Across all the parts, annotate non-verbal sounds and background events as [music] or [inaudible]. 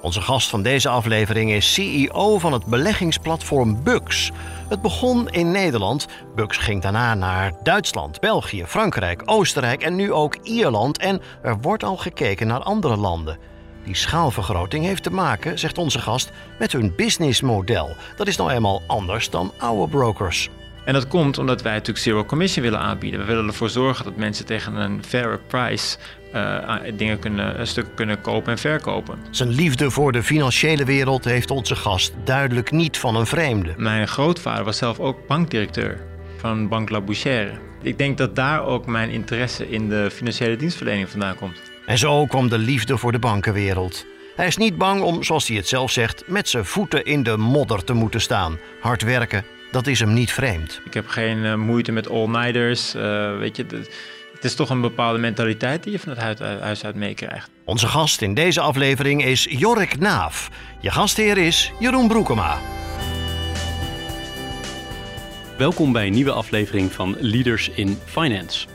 Onze gast van deze aflevering is CEO van het beleggingsplatform Bux. Het begon in Nederland. Bux ging daarna naar Duitsland, België, Frankrijk, Oostenrijk en nu ook Ierland. En er wordt al gekeken naar andere landen. Die schaalvergroting heeft te maken, zegt onze gast, met hun businessmodel. Dat is nou eenmaal anders dan oude brokers. En dat komt omdat wij natuurlijk zero commission willen aanbieden. We willen ervoor zorgen dat mensen tegen een faire price uh, dingen kunnen, stukken kunnen kopen en verkopen. Zijn liefde voor de financiële wereld heeft onze gast duidelijk niet van een vreemde. Mijn grootvader was zelf ook bankdirecteur van Bank La Bouchère. Ik denk dat daar ook mijn interesse in de financiële dienstverlening vandaan komt. En zo kwam de liefde voor de bankenwereld. Hij is niet bang om, zoals hij het zelf zegt, met zijn voeten in de modder te moeten staan. Hard werken, dat is hem niet vreemd. Ik heb geen uh, moeite met all-nighters. Uh, weet je, het is toch een bepaalde mentaliteit die je van het huis uit meekrijgt. Onze gast in deze aflevering is Jorik Naaf. Je gastheer is Jeroen Broekema. Welkom bij een nieuwe aflevering van Leaders in Finance.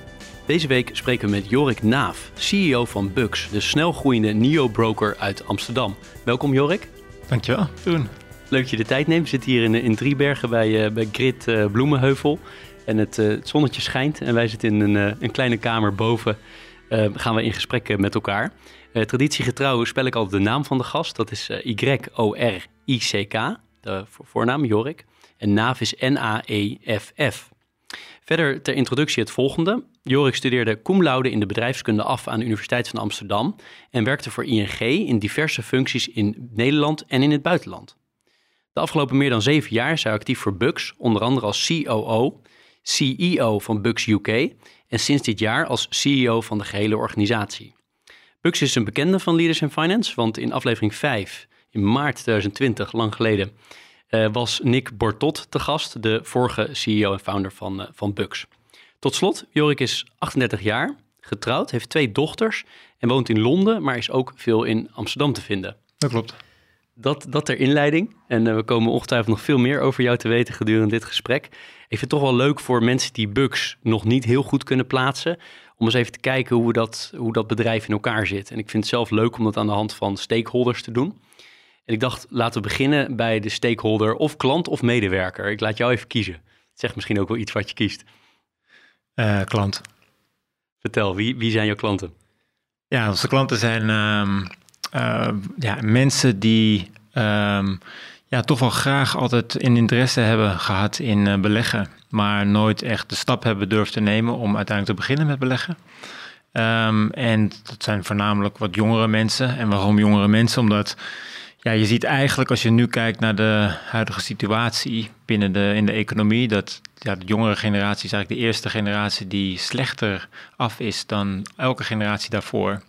Deze week spreken we met Jorik Naaf, CEO van Bux, de snelgroeiende neo-broker uit Amsterdam. Welkom Jorik. Dankjewel, Doen. Leuk dat je de tijd neemt. We zitten hier in, in Driebergen bij, uh, bij Grit uh, Bloemenheuvel. En het, uh, het, zonnetje schijnt en wij zitten in een, een kleine kamer boven. gaan we in gesprek met elkaar. traditiegetrouw spel ik altijd de naam van de gast. Dat is Y-O-R-I-C-K, de voornaam Jorik. En Naaf is N-A-E-F-F. Verder ter introductie het volgende. Jorik studeerde cum laude in de bedrijfskunde af aan de Universiteit van Amsterdam en werkte voor ING in diverse functies in Nederland en in het buitenland. De afgelopen meer dan zeven jaar is hij actief voor Bux, onder andere als COO, CEO van Bux UK en sinds dit jaar als CEO van de gehele organisatie. Bux is een bekende van Leaders in Finance, want in aflevering 5 in maart 2020, lang geleden, uh, was Nick Bortot te gast, de vorige CEO en founder van, uh, van Bux. Tot slot, Jorik is 38 jaar, getrouwd, heeft twee dochters en woont in Londen, maar is ook veel in Amsterdam te vinden. Dat klopt. Dat, dat ter inleiding. En uh, we komen ongetwijfeld nog veel meer over jou te weten gedurende dit gesprek. Ik vind het toch wel leuk voor mensen die Bugs nog niet heel goed kunnen plaatsen. Om eens even te kijken hoe, dat, hoe dat bedrijf in elkaar zit. En ik vind het zelf leuk om dat aan de hand van stakeholders te doen. En ik dacht, laten we beginnen bij de stakeholder of klant of medewerker. Ik laat jou even kiezen. Het zegt misschien ook wel iets wat je kiest. Uh, klant. Vertel, wie, wie zijn jouw klanten? Ja, onze klanten zijn um, uh, ja, mensen die um, ja, toch wel graag altijd een interesse hebben gehad in uh, beleggen, maar nooit echt de stap hebben durven te nemen om uiteindelijk te beginnen met beleggen. Um, en dat zijn voornamelijk wat jongere mensen. En waarom jongere mensen? Omdat ja, je ziet eigenlijk als je nu kijkt naar de huidige situatie binnen de, in de economie, dat ja, de jongere generatie is eigenlijk de eerste generatie die slechter af is dan elke generatie daarvoor.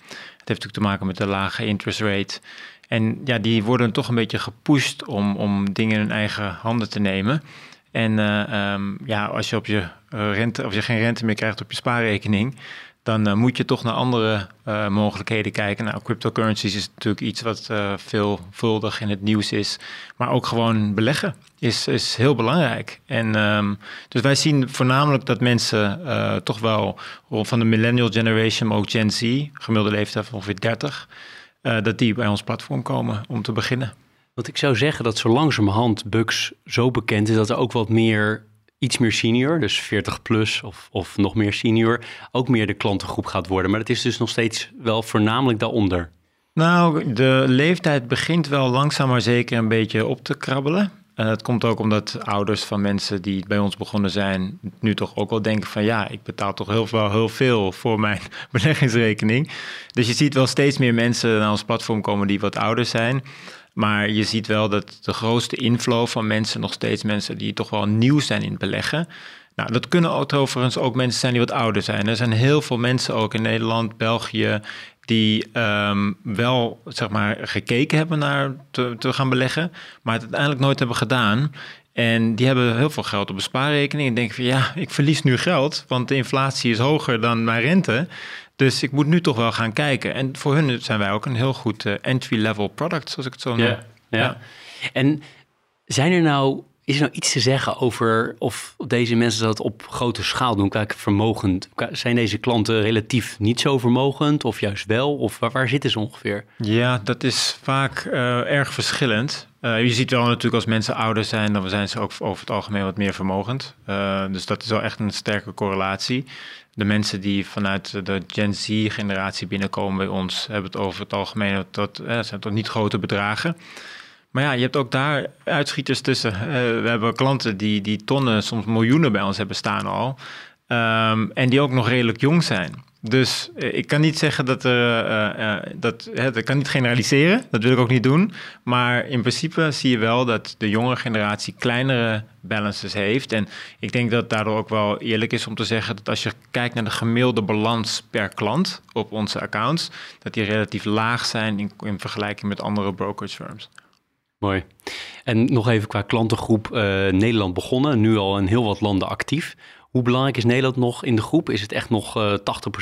Het heeft natuurlijk te maken met de lage interest rate. En ja, die worden toch een beetje gepusht om, om dingen in hun eigen handen te nemen. En uh, um, ja, als je op je rente, of je geen rente meer krijgt op je spaarrekening, dan uh, moet je toch naar andere mogelijkheden kijken. Nou, cryptocurrencies is natuurlijk iets wat veelvuldig in het nieuws is. Maar ook gewoon beleggen is, is heel belangrijk. En um, dus wij zien voornamelijk dat mensen toch wel van de millennial generation, maar ook Gen Z, gemiddelde leeftijd van ongeveer 30, dat die bij ons platform komen om te beginnen. Want ik zou zeggen dat zo langzamerhand Bugs zo bekend is dat er ook wat meer iets meer senior, dus 40 plus of, of nog meer senior, ook meer de klantengroep gaat worden. Maar het is dus nog steeds wel voornamelijk daaronder. Nou, de leeftijd begint wel langzaam maar zeker een beetje op te krabbelen. En dat komt ook omdat ouders van mensen die bij ons begonnen zijn, nu toch ook wel denken van ja, ik betaal toch heel veel, heel veel voor mijn [laughs] beleggingsrekening. Dus je ziet wel steeds meer mensen naar ons platform komen die wat ouder zijn. Maar je ziet wel dat de grootste inflow van mensen, nog steeds mensen die toch wel nieuw zijn in het beleggen, Nou, dat kunnen overigens ook mensen zijn die wat ouder zijn. Er zijn heel veel mensen ook in Nederland, België, die ehm, wel zeg maar, gekeken hebben naar te, te gaan beleggen, maar het uiteindelijk nooit hebben gedaan. En die hebben heel veel geld op een spaarrekening en denken van ja, ik verlies nu geld, want de inflatie is hoger dan mijn rente. Dus ik moet nu toch wel gaan kijken. En voor hun zijn wij ook een heel goed uh, entry-level product, zoals ik het zo noem. Ja, ja. En zijn er nou, is er nou iets te zeggen over of deze mensen dat op grote schaal doen? Kijk, vermogend. Zijn deze klanten relatief niet zo vermogend of juist wel? Of waar, waar zitten ze ongeveer? Ja, dat is vaak uh, erg verschillend. Uh, je ziet wel natuurlijk als mensen ouder zijn, dan zijn ze ook over het algemeen wat meer vermogend. Uh, dus dat is wel echt een sterke correlatie. De mensen die vanuit de Gen Z-generatie binnenkomen bij ons, hebben het over het algemeen, dat uh, zijn toch niet grote bedragen. Maar ja, je hebt ook daar uitschieters tussen. we hebben klanten die, die tonnen, soms miljoenen bij ons hebben staan al. Um, en die ook nog redelijk jong zijn. Dus eh, ik kan niet zeggen dat er. Uh, dat, ik kan niet generaliseren, dat wil ik ook niet doen. Maar in principe zie je wel dat de jonge generatie kleinere balances heeft. En ik denk dat daardoor ook wel eerlijk is om te zeggen dat als je kijkt naar de gemiddelde balans per klant op onze accounts, dat die relatief laag zijn in, in vergelijking met andere brokerage firms. Mooi. En nog even qua klantengroep Nederland begonnen, nu al in heel wat landen actief. Hoe belangrijk is Nederland nog in de groep? Is het echt nog uh, eh,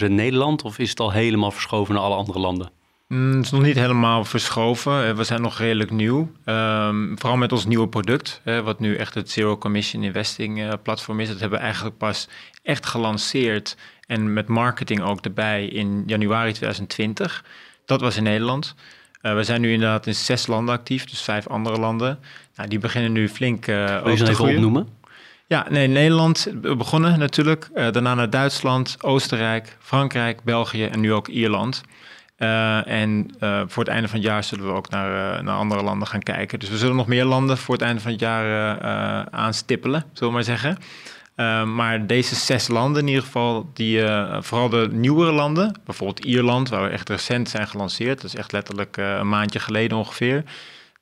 80% Nederland of is het al helemaal verschoven naar alle andere landen? Mm, het is nog niet helemaal verschoven. Eh, we zijn nog redelijk nieuw. Um, vooral met ons nieuwe product, hè, wat nu echt het Zero Commission Investing platform is. Dat hebben we eigenlijk pas echt gelanceerd en met marketing ook erbij in januari 2020. Dat was in Nederland. Uh, we zijn nu inderdaad in zes landen actief, dus vijf andere landen. Nou, die beginnen nu flink uh, Wil je ze even opnoemen? Ja, nee, Nederland begonnen natuurlijk. Uh, daarna naar Duitsland, Oostenrijk, Frankrijk, België en nu ook Ierland. Uh, en uh, voor het einde van het jaar zullen we ook naar, naar andere landen gaan kijken. Dus we zullen nog meer landen voor het einde van het jaar aanstippelen, zullen we maar zeggen. Maar deze zes landen in ieder geval, die, vooral de nieuwere landen, bijvoorbeeld Ierland, waar we echt recent zijn gelanceerd, dat is echt letterlijk een maandje geleden ongeveer,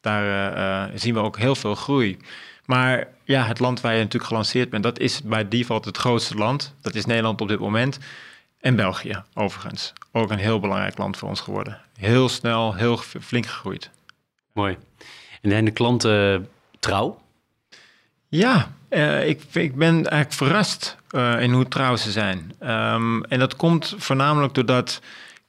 daar zien we ook heel veel groei. Maar ja, het land waar je natuurlijk gelanceerd bent, dat is bij default het grootste land. Dat is Nederland op dit moment. En België, overigens. Ook een heel belangrijk land voor ons geworden. Heel snel, heel flink gegroeid. Mooi. En zijn de klanten trouw? Ja, uh, ik, ik ben eigenlijk verrast uh, in hoe trouw ze zijn. Um, en dat komt voornamelijk doordat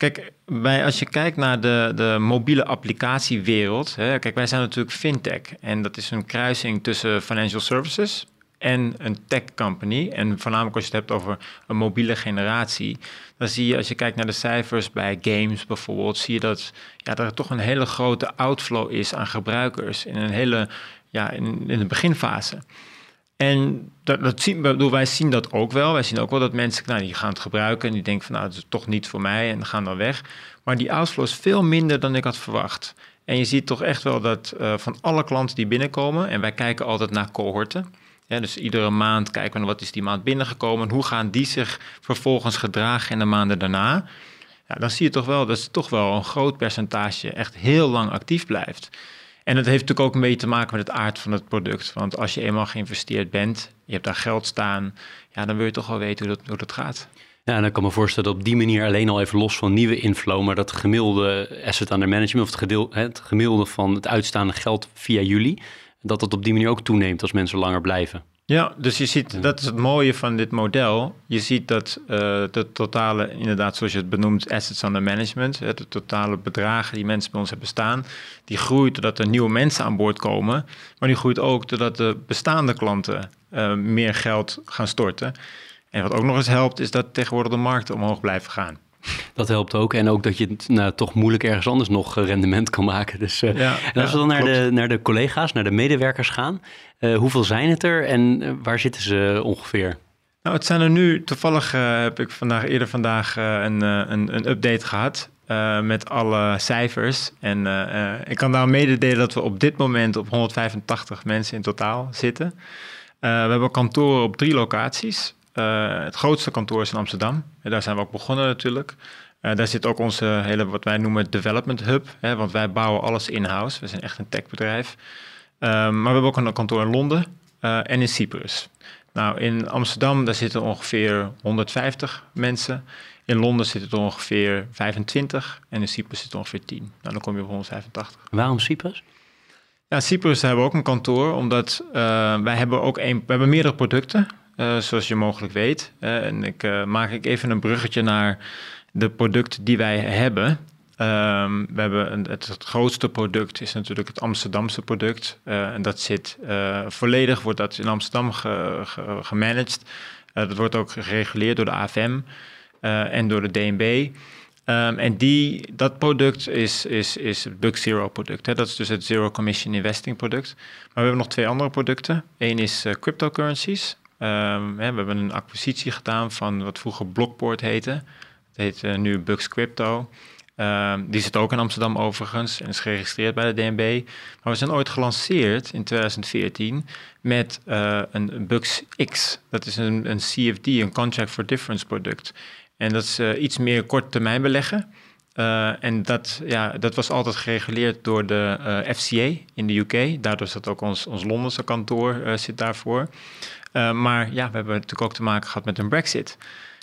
Kijk, wij, als je kijkt naar de, de mobiele applicatiewereld. Hè, kijk, wij zijn natuurlijk fintech. En dat is een kruising tussen financial services en een tech company. En voornamelijk als je het hebt over een mobiele generatie. Dan zie je, als je kijkt naar de cijfers bij games bijvoorbeeld, zie je dat, ja, er toch een hele grote outflow is aan gebruikers in een hele, ja, in, in de beginfase. En dat, dat zien, bedoel, wij zien dat ook wel. Wij zien ook wel dat mensen nou, die gaan het gebruiken en die denken van nou, het is toch niet voor mij en gaan dan weg. Maar die outflow is veel minder dan ik had verwacht. En je ziet toch echt wel dat uh, van alle klanten die binnenkomen, en wij kijken altijd naar cohorten. Ja, dus iedere maand kijken we naar wat is die maand binnengekomen, hoe gaan die zich vervolgens gedragen in de maanden daarna. Ja, dan zie je toch wel dat toch wel een groot percentage echt heel lang actief blijft. En het heeft natuurlijk ook een beetje te maken met het aard van het product. Want als je eenmaal geïnvesteerd bent, je hebt daar geld staan, ja, dan wil je toch wel weten hoe dat, hoe dat gaat. Ja, en dan kan me voorstellen dat op die manier alleen al even los van nieuwe inflow, maar dat gemiddelde asset under management of het, gedeel, het gemiddelde van het uitstaande geld via jullie, dat dat op die manier ook toeneemt als mensen langer blijven. Ja, dus je ziet, dat is het mooie van dit model. Je ziet dat uh, de totale, inderdaad, zoals je het benoemt, assets under management, de totale bedragen die mensen bij ons hebben staan, die groeit doordat er nieuwe mensen aan boord komen, maar die groeit ook doordat de bestaande klanten uh, meer geld gaan storten. En wat ook nog eens helpt, is dat tegenwoordig de markten omhoog blijven gaan. Dat helpt ook. En ook dat je nou, toch moeilijk ergens anders nog eh, rendement kan maken. Dus, uh, ja, en als we dan naar de, naar de collega's, naar de medewerkers gaan. Uh, hoeveel zijn het er en waar zitten ze ongeveer? Nou, het zijn er nu, toevallig heb ik vandaag, eerder vandaag een, een, een update gehad. met alle cijfers. En ik kan daar mededelen dat we op dit moment op 185 mensen in totaal zitten. we hebben kantoren op drie locaties. Uh, het grootste kantoor is in Amsterdam. En daar zijn we ook begonnen natuurlijk. Uh, daar zit ook onze hele, wat wij noemen, development hub. Hè, want wij bouwen alles in-house. We zijn echt een techbedrijf. Uh, maar we hebben ook een kantoor in Londen uh, en in Cyprus. Nou, in Amsterdam daar zitten ongeveer 150 mensen. In Londen zitten er ongeveer 25 en in Cyprus zitten ongeveer 10. Nou, dan kom je op 185. Waarom Cyprus? Ja, Cyprus hebben we ook een kantoor, omdat uh, wij hebben ook een, we hebben meerdere producten, uh, zoals je mogelijk weet. Uh, en ik maak ik even een bruggetje naar de producten die wij hebben. Um, we hebben een, het, grootste product is natuurlijk het Amsterdamse product. en dat zit volledig, wordt dat in Amsterdam ge, ge, gemanaged. dat wordt ook gereguleerd door de AFM en door de DNB. Um, en die, dat product is, is, is het Bug Zero product. Dat is dus het Zero Commission Investing product. Maar we hebben nog twee andere producten. Eén is cryptocurrencies. Hè, we hebben een acquisitie gedaan van wat vroeger Blockport heette. Het heet uh, nu Bugs Crypto. Um, die zit ook in Amsterdam overigens en is geregistreerd bij de DNB. Maar we zijn ooit gelanceerd in 2014 met uh, een Bugs X. Dat is een, een CFD, een Contract for Difference product. En dat is uh, iets meer korte termijn beleggen. Uh, en dat, ja, dat was altijd gereguleerd door de uh, FCA in de UK. Daardoor zat ook ons, ons Londense kantoor zit daarvoor. Maar ja, we hebben natuurlijk ook te maken gehad met een brexit.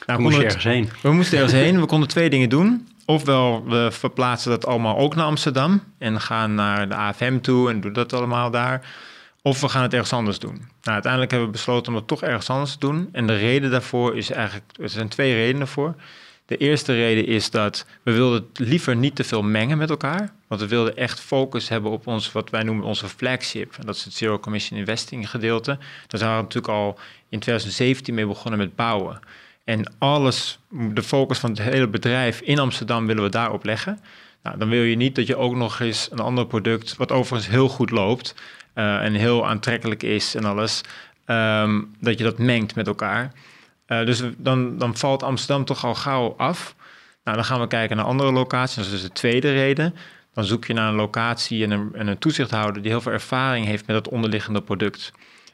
Nou, we moesten ergens heen. We moesten ergens heen. We konden twee dingen doen. Ofwel, we verplaatsen dat allemaal ook naar Amsterdam en gaan naar de AFM toe en doen dat allemaal daar. Of we gaan het ergens anders doen. Nou, uiteindelijk hebben we besloten om het toch ergens anders te doen. En de reden daarvoor is eigenlijk, er zijn twee redenen voor. De eerste reden is dat we wilden het liever niet te veel mengen met elkaar. Want we wilden echt focus hebben op ons, wat wij noemen onze flagship. En dat is het Zero Commission Investing gedeelte. Daar zijn we natuurlijk al in 2017 mee begonnen met bouwen. En alles, de focus van het hele bedrijf in Amsterdam willen we daarop leggen. Nou, dan wil je niet dat je ook nog eens een ander product, wat overigens heel goed loopt, uh, en heel aantrekkelijk is en alles, um, dat je dat mengt met elkaar. Uh, dus dan, dan valt Amsterdam toch al gauw af. Nou, dan gaan we kijken naar andere locaties. Dat is de tweede reden. Dan zoek je naar een locatie en een, en een toezichthouder die heel veel ervaring heeft met het onderliggende product.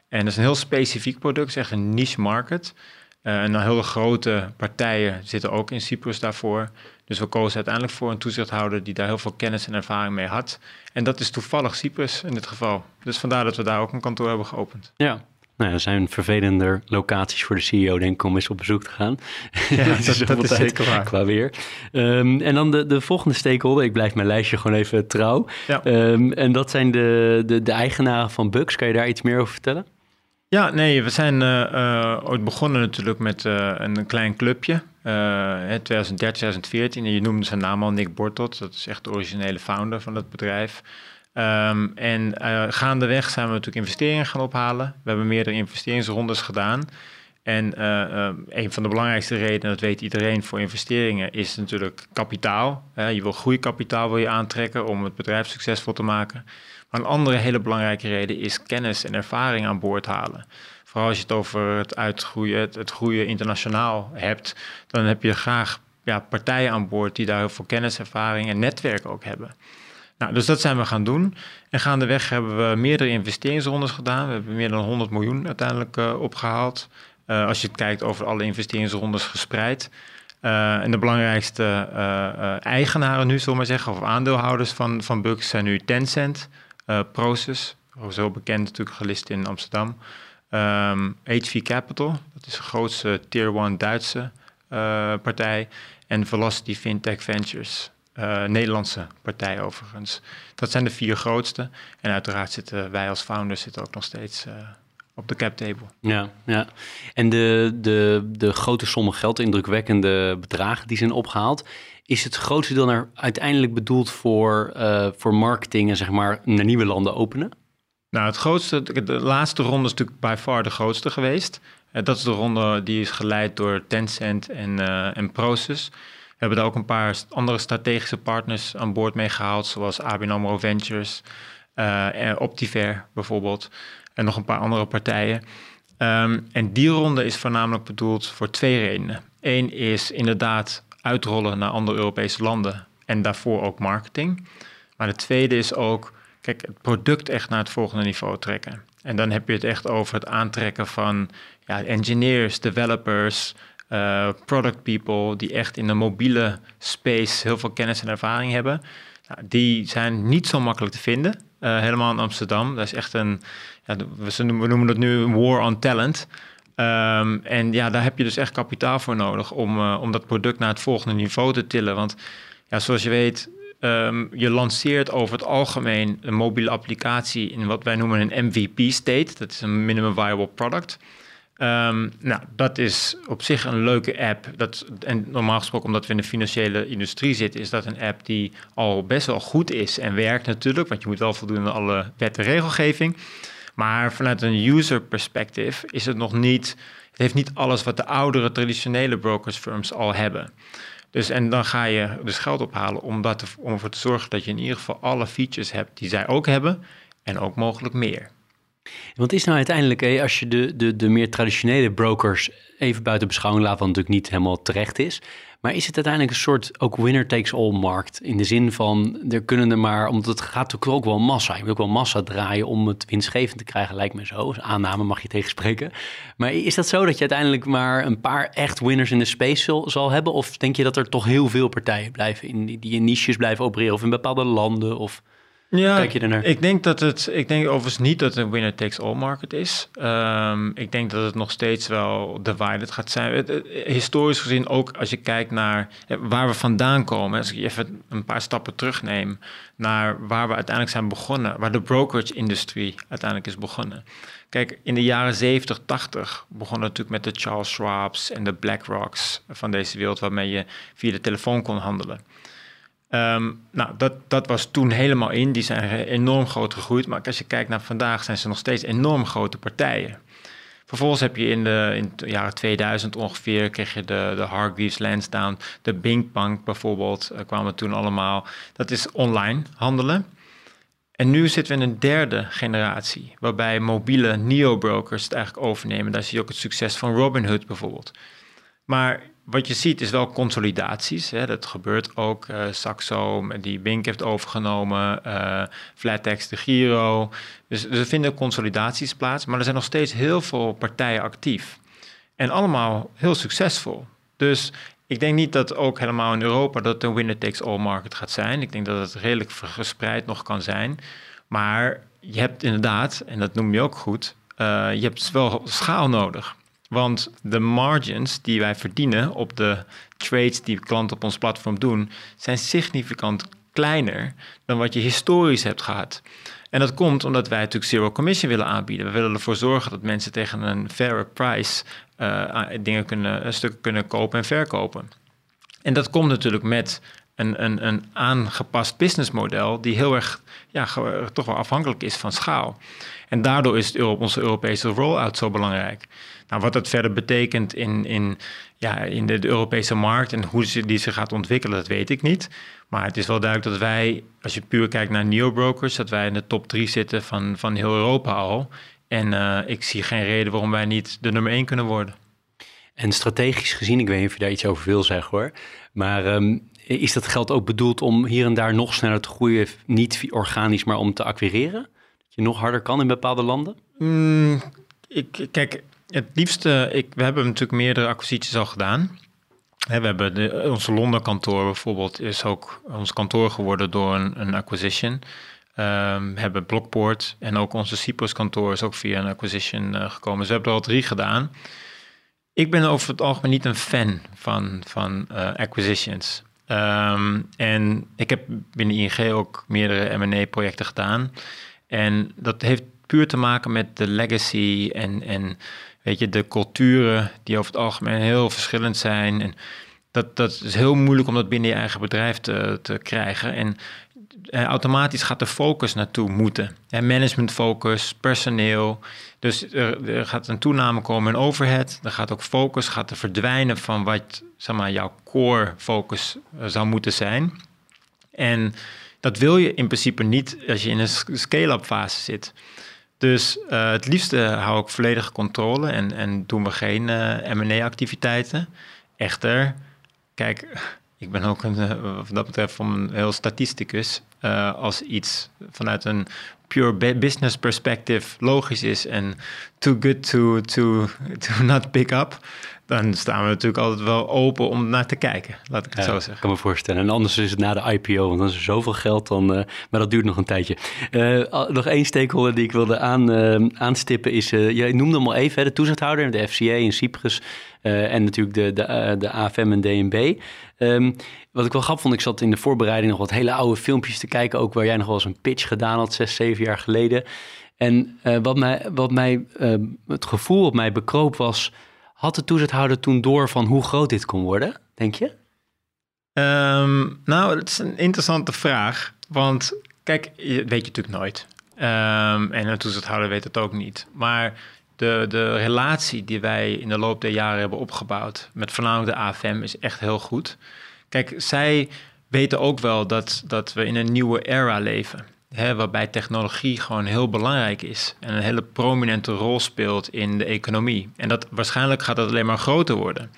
En dat is een heel specifiek product, is echt een niche market. Uh, en dan hele grote partijen zitten ook in Cyprus daarvoor. Dus we kozen uiteindelijk voor een toezichthouder die daar heel veel kennis en ervaring mee had. En dat is toevallig Cyprus in dit geval. Dus vandaar dat we daar ook een kantoor hebben geopend. Ja, nou, er zijn vervelender locaties voor de CEO, denk ik, om eens op bezoek te gaan. Ja, [laughs] dat, is, dat is zeker waar. Qua weer. Um, en dan de, de volgende stakeholder. Ik blijf mijn lijstje gewoon even trouw. Ja. Um, en dat zijn de, de, de eigenaren van Bugs. Kan je daar iets meer over vertellen? Ja, nee, we zijn uh, uh, ooit begonnen natuurlijk met uh, een klein clubje. 2013, 2014. En je noemde zijn naam al, Nick Bortot. Dat is echt de originele founder van het bedrijf. Um, en gaandeweg zijn we natuurlijk investeringen gaan ophalen. We hebben meerdere investeringsrondes gedaan. En een van de belangrijkste redenen, dat weet iedereen voor investeringen, is natuurlijk kapitaal. je wil groeikapitaal wil je aantrekken om het bedrijf succesvol te maken. Een andere hele belangrijke reden is kennis en ervaring aan boord halen. Vooral als je het over het uitgroeien, het, het groeien internationaal hebt, dan heb je graag ja, partijen aan boord die daar heel veel kennis, ervaring en netwerk ook hebben. Nou, dus dat zijn we gaan doen. En gaandeweg hebben we meerdere investeringsrondes gedaan. We hebben meer dan 100 miljoen uiteindelijk uh, opgehaald. Uh, als je kijkt over alle investeringsrondes gespreid. Uh, en de belangrijkste eigenaren nu, zullen we maar zeggen, of aandeelhouders van, van Bucks zijn nu Tencent, Proces, zo bekend natuurlijk gelist in Amsterdam. Um, ehm, HV Capital, dat is de grootste tier 1 Duitse partij. En Velocity Fintech Ventures, uh, Nederlandse partij overigens. Dat zijn de vier grootste. En uiteraard zitten wij als founders zitten ook nog steeds op de cap table. Ja, ja. En de, de, de grote sommen geld, indrukwekkende bedragen die zijn opgehaald, is het grootste deel naar uiteindelijk bedoeld voor, uh, voor marketing en zeg maar naar nieuwe landen openen? Nou, het grootste, de laatste ronde is natuurlijk by far de grootste geweest. Dat is de ronde die is geleid door Tencent en, en Proces. Hebben daar ook een paar andere strategische partners aan boord mee gehaald, zoals ABN Ventures, en Optiver bijvoorbeeld, en nog een paar andere partijen. Um, en die ronde is voornamelijk bedoeld voor twee redenen. Eén is inderdaad uitrollen naar andere Europese landen en daarvoor ook marketing. Maar de tweede is ook, kijk, het product echt naar het volgende niveau trekken. En dan heb je het echt over het aantrekken van ja, engineers, developers, uh, product people, die echt in de mobiele space heel veel kennis en ervaring hebben. Nou, die zijn niet zo makkelijk te vinden, uh, helemaal in Amsterdam. Dat is echt een, ja, we noemen dat nu war on talent. Ehm, en ja, daar heb je dus echt kapitaal voor nodig om, uh, om dat product naar het volgende niveau te tillen. Want ja, zoals je weet, um, je lanceert over het algemeen een mobiele applicatie in wat wij noemen een MVP-state. Dat is een minimum viable product. Um, nou, dat is op zich een leuke app. Dat, en normaal gesproken, omdat we in de financiële industrie zitten, is dat een app die al best wel goed is en werkt natuurlijk. Want je moet wel voldoen aan alle wet en regelgeving. Maar vanuit een user perspective is het nog niet. Het heeft niet alles wat de oudere traditionele brokersfirms al hebben. Dus en dan ga je dus geld ophalen om, dat om ervoor te zorgen dat je in ieder geval alle features hebt die zij ook hebben. En ook mogelijk meer. Want is nou uiteindelijk, als je de, de, de meer traditionele brokers even buiten beschouwing laat, wat natuurlijk niet helemaal terecht is. Maar is het uiteindelijk een soort ook winner takes all markt? In de zin van, er kunnen er maar, omdat het gaat natuurlijk ook wel massa. Je moet ook wel massa draaien om het winstgevend te krijgen, lijkt me zo. Aanname mag je tegenspreken. Maar is dat zo dat je uiteindelijk maar een paar echt winners in de space zal, hebben? Of denk je dat er toch heel veel partijen blijven in, die in niches blijven opereren of in bepaalde landen? Of... Ja, Kijk je ernaar? ik denk dat het, ik denk overigens niet dat het een winner takes all market is. Um, ik denk dat het nog steeds wel divided gaat zijn. historisch gezien ook als je kijkt naar eh, waar we vandaan komen. Als ik even een paar stappen terugneem naar waar we uiteindelijk zijn begonnen. Waar de brokerage-industrie uiteindelijk is begonnen. Kijk, in de jaren 70, 80 begon het natuurlijk met de Charles Schwab's en de BlackRocks van deze wereld, waarmee je via de telefoon kon handelen. Um, nou, dat, dat was toen helemaal in. Die zijn enorm groot gegroeid. Maar als je kijkt naar vandaag, zijn ze nog steeds enorm grote partijen. Vervolgens heb je in de, in de jaren 2000 ongeveer, kreeg je de, de Hargreaves Lansdowne, de Bing Bank bijvoorbeeld, uh, kwamen toen allemaal. Dat is online handelen. En nu zitten we in een derde generatie, waarbij mobiele neo-brokers het eigenlijk overnemen. Daar zie je ook het succes van Robinhood bijvoorbeeld. Maar wat je ziet is wel consolidaties. Hè. Dat gebeurt ook. Uh, Saxo, die Bink heeft overgenomen. Uh, Flatex, de Giro. Dus, dus er vinden consolidaties plaats. Maar er zijn nog steeds heel veel partijen actief. En allemaal heel succesvol. Dus ik denk niet dat ook helemaal in Europa dat een winner takes all market gaat zijn. Ik denk dat het redelijk gespreid nog kan zijn. Maar je hebt inderdaad, en dat noem je ook goed, uh, je hebt wel schaal nodig. Want de margins die wij verdienen op de trades die klanten op ons platform doen, zijn significant kleiner dan wat je historisch hebt gehad. En dat komt omdat wij natuurlijk zero commission willen aanbieden. We willen ervoor zorgen dat mensen tegen een fairer price uh, dingen kunnen, stukken kunnen kopen en verkopen. En dat komt natuurlijk met een, een, een aangepast businessmodel die heel erg ja, toch wel afhankelijk is van schaal. En daardoor is het, onze Europese rollout zo belangrijk. Nou, wat dat verder betekent in, in, ja, in de, Europese markt en hoe ze, die zich gaat ontwikkelen, dat weet ik niet. Maar het is wel duidelijk dat wij, als je puur kijkt naar neobrokers, dat wij in de top drie zitten van, van heel Europa al. En uh, ik zie geen reden waarom wij niet de nummer één kunnen worden. En strategisch gezien, ik weet niet of je daar iets over wil zeggen hoor, maar um, is dat geld ook bedoeld om hier en daar nog sneller te groeien, niet organisch, maar om te acquireren? Dat je nog harder kan in bepaalde landen? Mm, ik, kijk, het liefste, ik, we hebben natuurlijk meerdere acquisities al gedaan. we hebben de, onze Londen kantoor bijvoorbeeld is ook ons kantoor geworden door een, een acquisition. Um, we hebben Blockport en ook onze Cyprus kantoor is ook via een acquisition uh, gekomen. Dus we hebben er al drie gedaan. Ik ben over het algemeen niet een fan van, van uh, acquisitions. Um, en ik heb binnen ING ook meerdere M&A-projecten gedaan. En dat heeft puur te maken met de legacy en, en weet je, de culturen die over het algemeen heel verschillend zijn. En dat, dat is heel moeilijk om dat binnen je eigen bedrijf te, te krijgen. En eh, automatisch gaat de focus naartoe moeten. En management focus, personeel. Dus er, er, gaat een toename komen in overhead. Er gaat ook focus gaat er verdwijnen van wat zeg maar, jouw core focus eh, zou moeten zijn. En dat wil je in principe niet als je in een scale-up fase zit. Dus uh, het liefste hou ik volledige controle en, en doen we geen uh, M&A-activiteiten. Echter, kijk, [laughs] ik ben ook een, uh, wat dat betreft een heel statisticus. als iets vanuit een pure business perspective logisch is en too good to, to, [laughs] to not pick up, dan staan we natuurlijk altijd wel open om naar te kijken, laat ik het zo zeggen. Ik kan me voorstellen. En anders is het na de IPO, want dan is er zoveel geld, dan, uh, maar dat duurt nog een tijdje. Uh, nog één stakeholder die ik wilde aan, uh, aanstippen is, jij noemde hem al even, hè, de toezichthouder, de FCA in Cyprus en natuurlijk de, de, de AFM en DNB. Um, wat ik wel grappig vond, ik zat in de voorbereiding nog wat hele oude filmpjes te kijken, ook waar jij nog wel eens een pitch gedaan had, zes, zeven jaar geleden. En wat mij, wat mij het gevoel op mij bekroop was had de toezichthouder toen door van hoe groot dit kon worden, denk je? Um, nou, dat is een interessante vraag. Want kijk, weet je natuurlijk nooit. Um, en een toezichthouder weet het ook niet. Maar de, de relatie die wij in de loop der jaren hebben opgebouwd met voornamelijk de AFM is echt heel goed. Kijk, zij weten ook wel dat, dat we in een nieuwe era leven hè, waarbij technologie gewoon heel belangrijk is en een hele prominente rol speelt in de economie. En dat waarschijnlijk gaat dat alleen maar groter worden.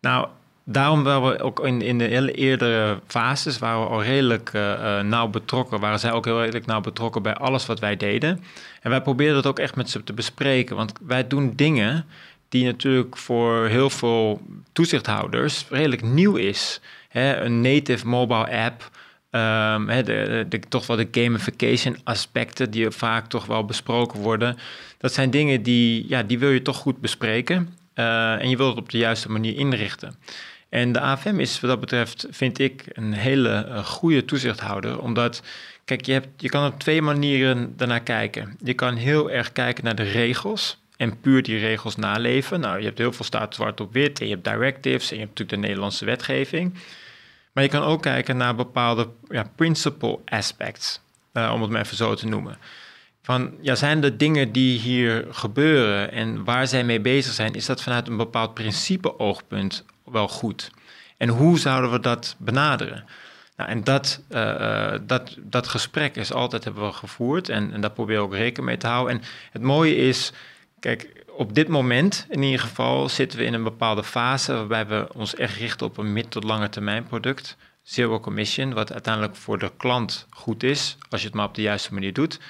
Nou, daarom waren we ook in, in de hele eerdere fases waren we al redelijk uh, nauw betrokken, waren zij ook heel redelijk nauw betrokken bij alles wat wij deden. En wij probeerden dat ook echt met ze te bespreken, want wij doen dingen die natuurlijk voor heel veel toezichthouders redelijk nieuw is. Een native mobile app Um, de, toch wel de gamification aspecten die vaak toch wel besproken worden. Dat zijn dingen die, ja, die wil je toch goed bespreken. Uh, en je wilt het op de juiste manier inrichten. En de AFM is wat dat betreft, vind ik, een hele uh, goede toezichthouder. Omdat, kijk, je, hebt, je kan op twee manieren daarnaar kijken. Je kan heel erg kijken naar de regels en puur die regels naleven. Nou, je hebt heel veel staat zwart op wit en je hebt directives en je hebt natuurlijk de Nederlandse wetgeving. Maar je kan ook kijken naar bepaalde ja, principle aspects, uh, om het maar even zo te noemen. Van, ja, zijn de dingen die hier gebeuren en waar zij mee bezig zijn, is dat vanuit een bepaald principe-oogpunt wel goed? En hoe zouden we dat benaderen? Nou, en dat, uh, dat, dat gesprek is altijd hebben we gevoerd en, en daar proberen we ook rekening mee te houden. En het mooie is, kijk, op dit moment in ieder geval zitten we in een bepaalde fase waarbij we ons echt richten op een mid- tot lange termijn product. Zero commission, wat uiteindelijk voor de klant goed is, als je het maar op de juiste manier doet.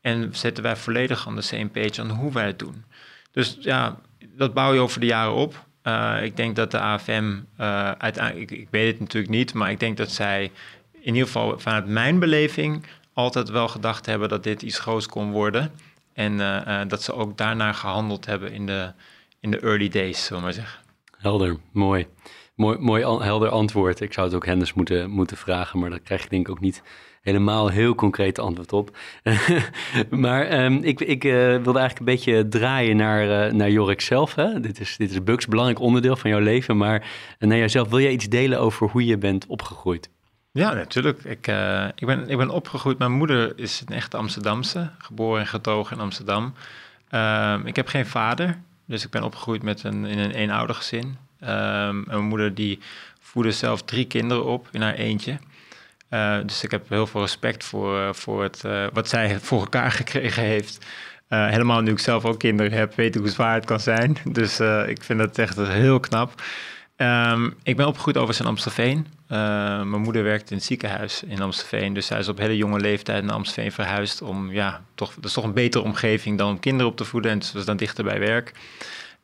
En zetten wij volledig aan de same page aan hoe wij het doen. Dus ja, dat bouw je over de jaren op. Uh, ik denk dat de AFM uh, uiteindelijk, ik, weet het natuurlijk niet, maar ik denk dat zij in ieder geval vanuit mijn beleving altijd wel gedacht hebben dat dit iets groots kon worden. En uh, dat ze ook daarnaar gehandeld hebben in de, in de early days, zullen we maar zeggen. Helder, mooi. Mooi, mooi helder antwoord. Ik zou het ook Hennis moeten, moeten vragen, maar daar krijg je denk ik ook niet helemaal heel concreet antwoord op. [laughs] maar um, ik, ik uh, wilde eigenlijk een beetje draaien naar, uh, naar Jorik zelf. Hè? Dit is, dit is belangrijk onderdeel van jouw leven. Maar naar jezelf, wil jij iets delen over hoe je bent opgegroeid? Ja, natuurlijk. Ik, uh, ik, ben, ik ben opgegroeid. Mijn moeder is een echte Amsterdamse, geboren en getogen in Amsterdam. Uh, ik heb geen vader, dus ik ben opgegroeid met een, in een eenoudergezin. Uh, mijn moeder die voedde zelf drie kinderen op in haar eentje. Uh, dus ik heb heel veel respect voor, voor het, wat zij voor elkaar [laughs] gekregen heeft. helemaal nu ik zelf ook kinderen heb, weet ik hoe zwaar het kan zijn. [laughs] Dus ik vind dat echt heel knap. Um, ik ben opgegroeid over in Amstelveen. Uh, mijn moeder werkte in het ziekenhuis in Amstelveen. Dus zij is op hele jonge leeftijd naar Amstelveen verhuisd. Om, ja, toch, dat is toch een betere omgeving dan om kinderen op te voeden. En ze was dan dichter bij werk.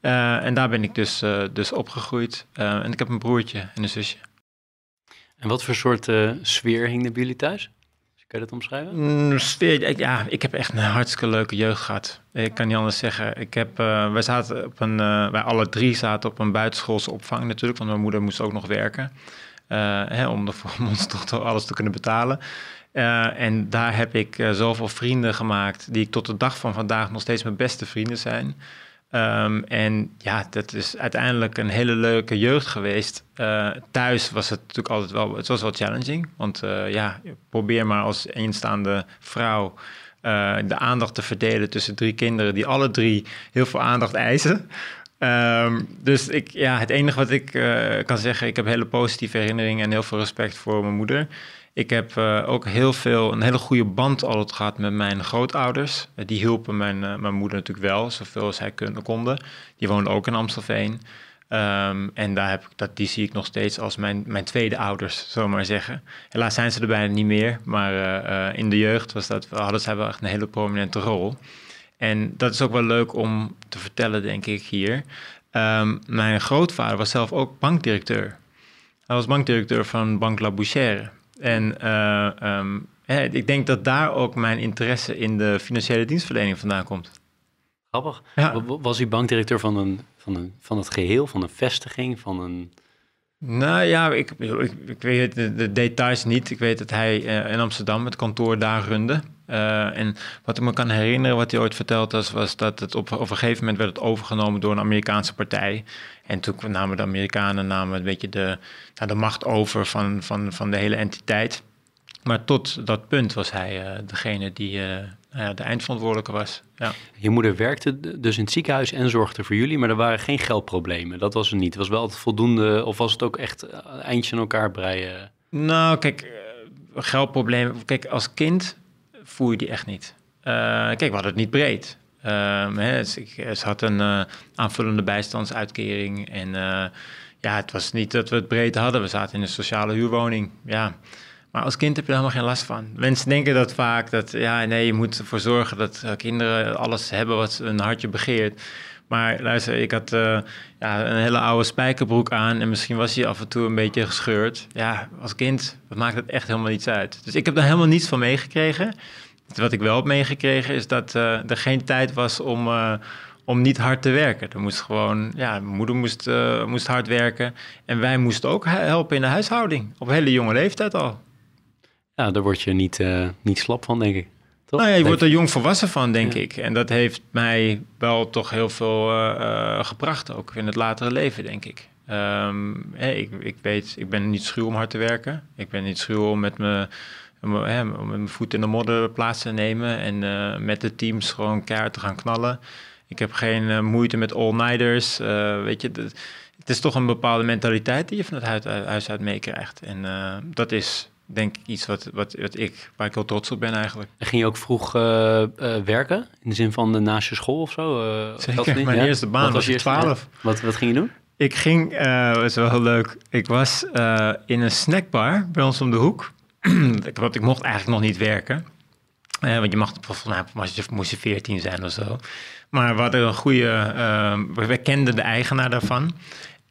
Uh, en daar ben ik dus, uh, dus opgegroeid. en ik heb een broertje en een zusje. En wat voor soort sfeer hing er bij jullie thuis? Kun je dat omschrijven? Mm, sfeer, ja, ik heb echt een hartstikke leuke jeugd gehad. Ik kan niet anders zeggen. Ik heb, uh, wij zaten op een, uh, wij alle drie zaten op een buitenschoolse opvang natuurlijk, want mijn moeder moest ook nog werken. Uh, hè, om, de, [laughs] om ons toch alles te kunnen betalen. en daar heb ik zoveel vrienden gemaakt, die ik tot de dag van vandaag nog steeds mijn beste vrienden zijn. Um, en ja, dat is uiteindelijk een hele leuke jeugd geweest. Uh, thuis was het natuurlijk altijd wel, het was wel challenging. Want uh, ja, probeer maar als eenstaande vrouw uh, de aandacht te verdelen tussen drie kinderen die alle drie heel veel aandacht eisen. Um, dus ik, ja, het enige wat ik kan zeggen, ik heb hele positieve herinneringen en heel veel respect voor mijn moeder. Ik heb uh, ook heel veel, een hele goede band altijd gehad met mijn grootouders. Uh, die hielpen mijn, uh, mijn moeder natuurlijk wel, zoveel als kunnen, konden. Die woonden ook in Amstelveen. Um, en daar heb ik, dat, die zie ik nog steeds als mijn, mijn tweede ouders, zomaar maar zeggen. Helaas zijn ze er bijna niet meer, maar in de jeugd was dat, hadden zij wel echt een hele prominente rol. En dat is ook wel leuk om te vertellen, denk ik, hier. Ehm, mijn grootvader was zelf ook bankdirecteur. Hij was bankdirecteur van Bank La Bouchère. En uh, um, ik denk dat daar ook mijn interesse in de financiële dienstverlening vandaan komt. Grappig. Ja. Was u bankdirecteur van, een, van, een, van het geheel, van een vestiging, van een... Nou ja, ik, ik, ik weet de, de, details niet. Ik weet dat hij uh, in Amsterdam het kantoor daar runde. Uh, en wat ik me kan herinneren, wat hij ooit verteld was, was dat het op, op een gegeven moment werd het overgenomen door een Amerikaanse partij. En toen namen de Amerikanen namen een beetje de, nou, de macht over van, van, van de hele entiteit. Maar tot dat punt was hij uh, degene die uh, de eindverantwoordelijke was. Ja. Je moeder werkte dus in het ziekenhuis en zorgde voor jullie, maar er waren geen geldproblemen. Dat was er niet. Het was wel altijd voldoende, of was het ook echt eindje in elkaar breien? Nou, kijk, geldproblemen. Kijk, als kind voel je die echt niet. Uh, kijk, we hadden het niet breed. Uh, hè, ze, ze had een uh, aanvullende bijstandsuitkering. En ja, het was niet dat we het breed hadden. We zaten in een sociale huurwoning. Ja. Maar als kind heb je er helemaal geen last van. Mensen denken dat vaak, dat ja, nee, je moet ervoor zorgen dat kinderen alles hebben wat een hartje begeert. Maar luister, ik had uh, ja, een hele oude spijkerbroek aan en misschien was hij af en toe een beetje gescheurd. Ja, als kind maakt het echt helemaal niets uit. Dus ik heb daar helemaal niets van meegekregen. Wat ik wel heb meegekregen is dat uh, er geen tijd was om, uh, om niet hard te werken. Er moest gewoon, ja, moeder moest, moest hard werken en wij moesten ook helpen in de huishouding. Op hele jonge leeftijd al. Ja, daar word je niet, niet slap van, denk ik. Nou ja, je wordt er jong volwassen van, denk ik. En dat heeft mij wel toch heel veel uh, gebracht, ook in het latere leven, denk ik. Um, ik, ik weet, ik ben niet schuw om hard te werken. Ik ben niet schuw om met mijn, voet in de modder plaats te nemen en uh, met de teams gewoon keihard te gaan knallen. Ik heb geen uh, moeite met all-nighters. weet je, het is toch een bepaalde mentaliteit die je van het huis, huis uit meekrijgt. En dat is denk ik iets wat, wat, wat ik, waar ik heel trots op ben eigenlijk. En ging je ook vroeg uh, uh, werken? In de zin van de naast je school of zo? Uh, Zeker, mijn ja? eerste baan wat was je 12. Wat, wat ging je doen? Ik ging, dat is wel heel leuk, ik was in een snackbar bij ons om de hoek. [clears throat] Want ik mocht eigenlijk nog niet werken. want je mag, mij moest je 14 zijn of zo. Maar we hadden een goede, we kenden de eigenaar daarvan.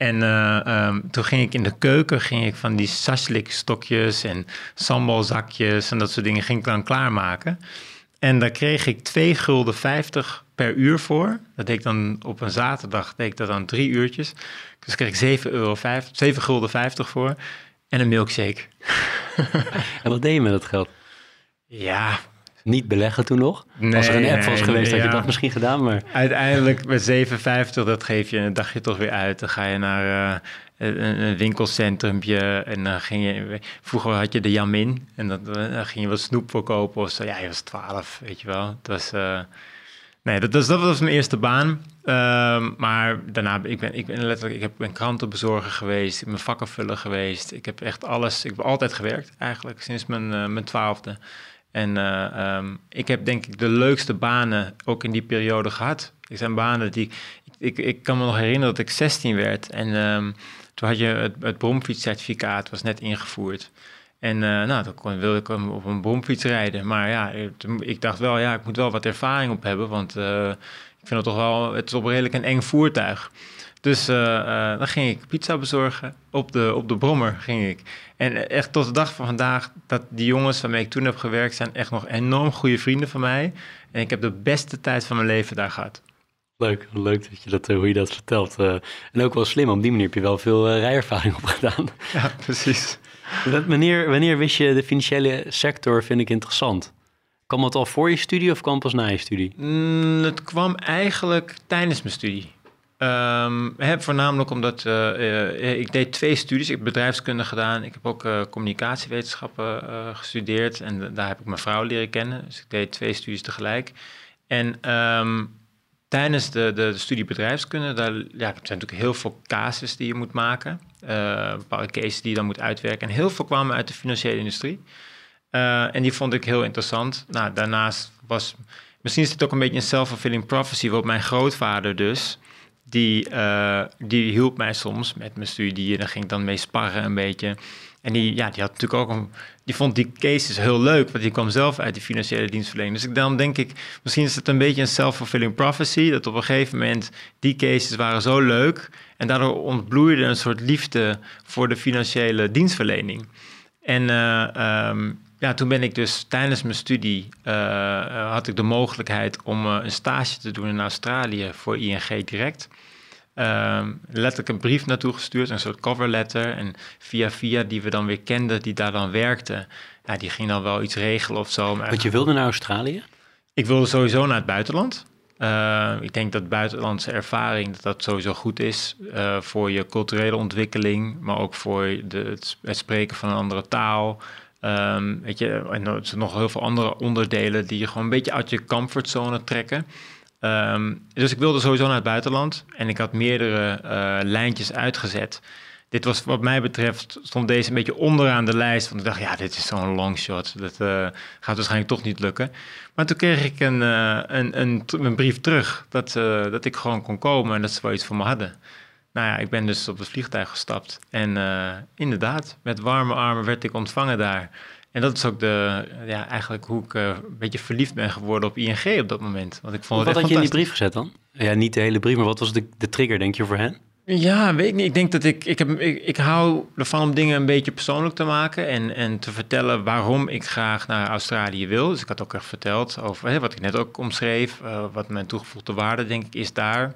En uh, um, toen ging ik in de keuken, ging ik van die sashlik stokjes en sambalzakjes en dat soort dingen ging ik dan klaarmaken. En daar kreeg ik 2 gulden 50 per uur voor. Dat deed ik dan op een zaterdag, deed ik dat dan drie uurtjes. Dus kreeg ik 7, euro 50, 7 gulden 50 voor en een milkshake. [laughs] en wat deed je met dat geld? Ja, niet beleggen toen nog? Nee, Als er een app was geweest, had je dat misschien gedaan, maar... Uiteindelijk met 57, dat geef je een dagje toch weer uit. Dan ga je naar uh, een, een winkelcentrumpje en dan ging je... Vroeger had je de Jamin en dan, dan ging je wat snoep verkopen of zo. Ja, je was 12, weet je wel. Het was... Uh, nee, dat, dat, dat, was mijn eerste baan. Uh, maar daarna, ik ben, ik ben letterlijk, ik heb, ben krantenbezorger geweest, ik ben vakkenvuller geweest. Ik heb echt alles, ik heb altijd gewerkt eigenlijk, sinds mijn, mijn twaalfde. En uh, um, ik heb denk ik de leukste banen ook in die periode gehad. Het zijn banen die... Ik, ik kan me nog herinneren dat ik 16 werd. En um, toen had je het, bromfietscertificaat was net ingevoerd. En uh, nou, dan wilde ik op een bromfiets rijden. Maar ja, ik dacht wel, ja, ik moet wel wat ervaring op hebben. Want ik vind het toch wel, het is op redelijk een eng voertuig. Dus uh, uh, dan ging ik pizza bezorgen. Op de, op de brommer ging ik. En echt tot de dag van vandaag, dat die jongens waarmee ik toen heb gewerkt, zijn echt nog enorm goede vrienden van mij. En ik heb de beste tijd van mijn leven daar gehad. Leuk, leuk dat je dat, eh, hoe je dat vertelt. en ook wel slim, op die manier heb je wel veel rijervaring [laughs] opgedaan. Ja, precies. wanneer, wanneer wist je de financiële sector, vind ik interessant? Kwam het al voor je studie of kwam het pas na je studie? Mm, het kwam eigenlijk tijdens mijn studie. Um, voornamelijk omdat uh, ik deed twee studies. Ik heb bedrijfskunde gedaan. Ik heb ook uh, communicatiewetenschappen gestudeerd. En daar heb ik mijn vrouw leren kennen. Dus ik deed twee studies tegelijk. En um, tijdens de, de, studie bedrijfskunde, daar er zijn natuurlijk heel veel casus die je moet maken. bepaalde cases die je dan moet uitwerken. En heel veel kwamen uit de financiële industrie. en die vond ik heel interessant. Nou, daarnaast was... Misschien is het ook een beetje een self-fulfilling prophecy... waarop mijn grootvader dus die, uh, die hielp mij soms met mijn studie. Daar ging ik dan mee sparren een beetje. En die, ja, die had natuurlijk ook een, die vond die cases heel leuk, want die kwam zelf uit die financiële dienstverlening. Dus ik, dan denk ik, misschien is het een beetje een self-fulfilling prophecy, dat op een gegeven moment die cases waren zo leuk en daardoor ontbloeide een soort liefde voor de financiële dienstverlening. En uh, ja, toen ben ik dus tijdens mijn studie, uh, had ik de mogelijkheid om een stage te doen in Australië voor ING Direct. Um, letterlijk een brief naartoe gestuurd, een soort cover letter. En via via die we dan weer kenden, die daar dan werkte, ja, die ging dan wel iets regelen of zo. Want je wilde naar Australië? Ik wilde sowieso naar het buitenland. Uh, ik denk dat buitenlandse ervaring dat dat sowieso goed is uh, voor je culturele ontwikkeling, maar ook voor de, het, het, spreken van een andere taal. Um, weet je, en er zijn nog heel veel andere onderdelen die je gewoon een beetje uit je comfortzone trekken. Um, dus ik wilde sowieso naar het buitenland en ik had meerdere uh, lijntjes uitgezet. Dit was wat mij betreft, stond deze een beetje onderaan de lijst. Want ik dacht, ja, dit is zo'n long shot. Dat uh, gaat waarschijnlijk toch niet lukken. Maar toen kreeg ik een, uh, een, een, een, brief terug dat, dat ik gewoon kon komen en dat ze wel iets voor me hadden. Nou ja, ik ben dus op het vliegtuig gestapt. En inderdaad, met warme armen werd ik ontvangen daar. En dat is ook de, ja, eigenlijk hoe ik uh, een beetje verliefd ben geworden op ING op dat moment. Want ik vond wat had je in die brief gezet dan? Ja, niet de hele brief, maar wat was de, de trigger, denk je, voor hen? Ja, weet ik niet. Ik denk dat ik, ik, heb, ik, ik hou ervan om dingen een beetje persoonlijk te maken en, en te vertellen waarom ik graag naar Australië wil. Dus ik had ook echt verteld over hè, wat ik net ook omschreef, uh, wat mijn toegevoegde waarde denk ik is daar.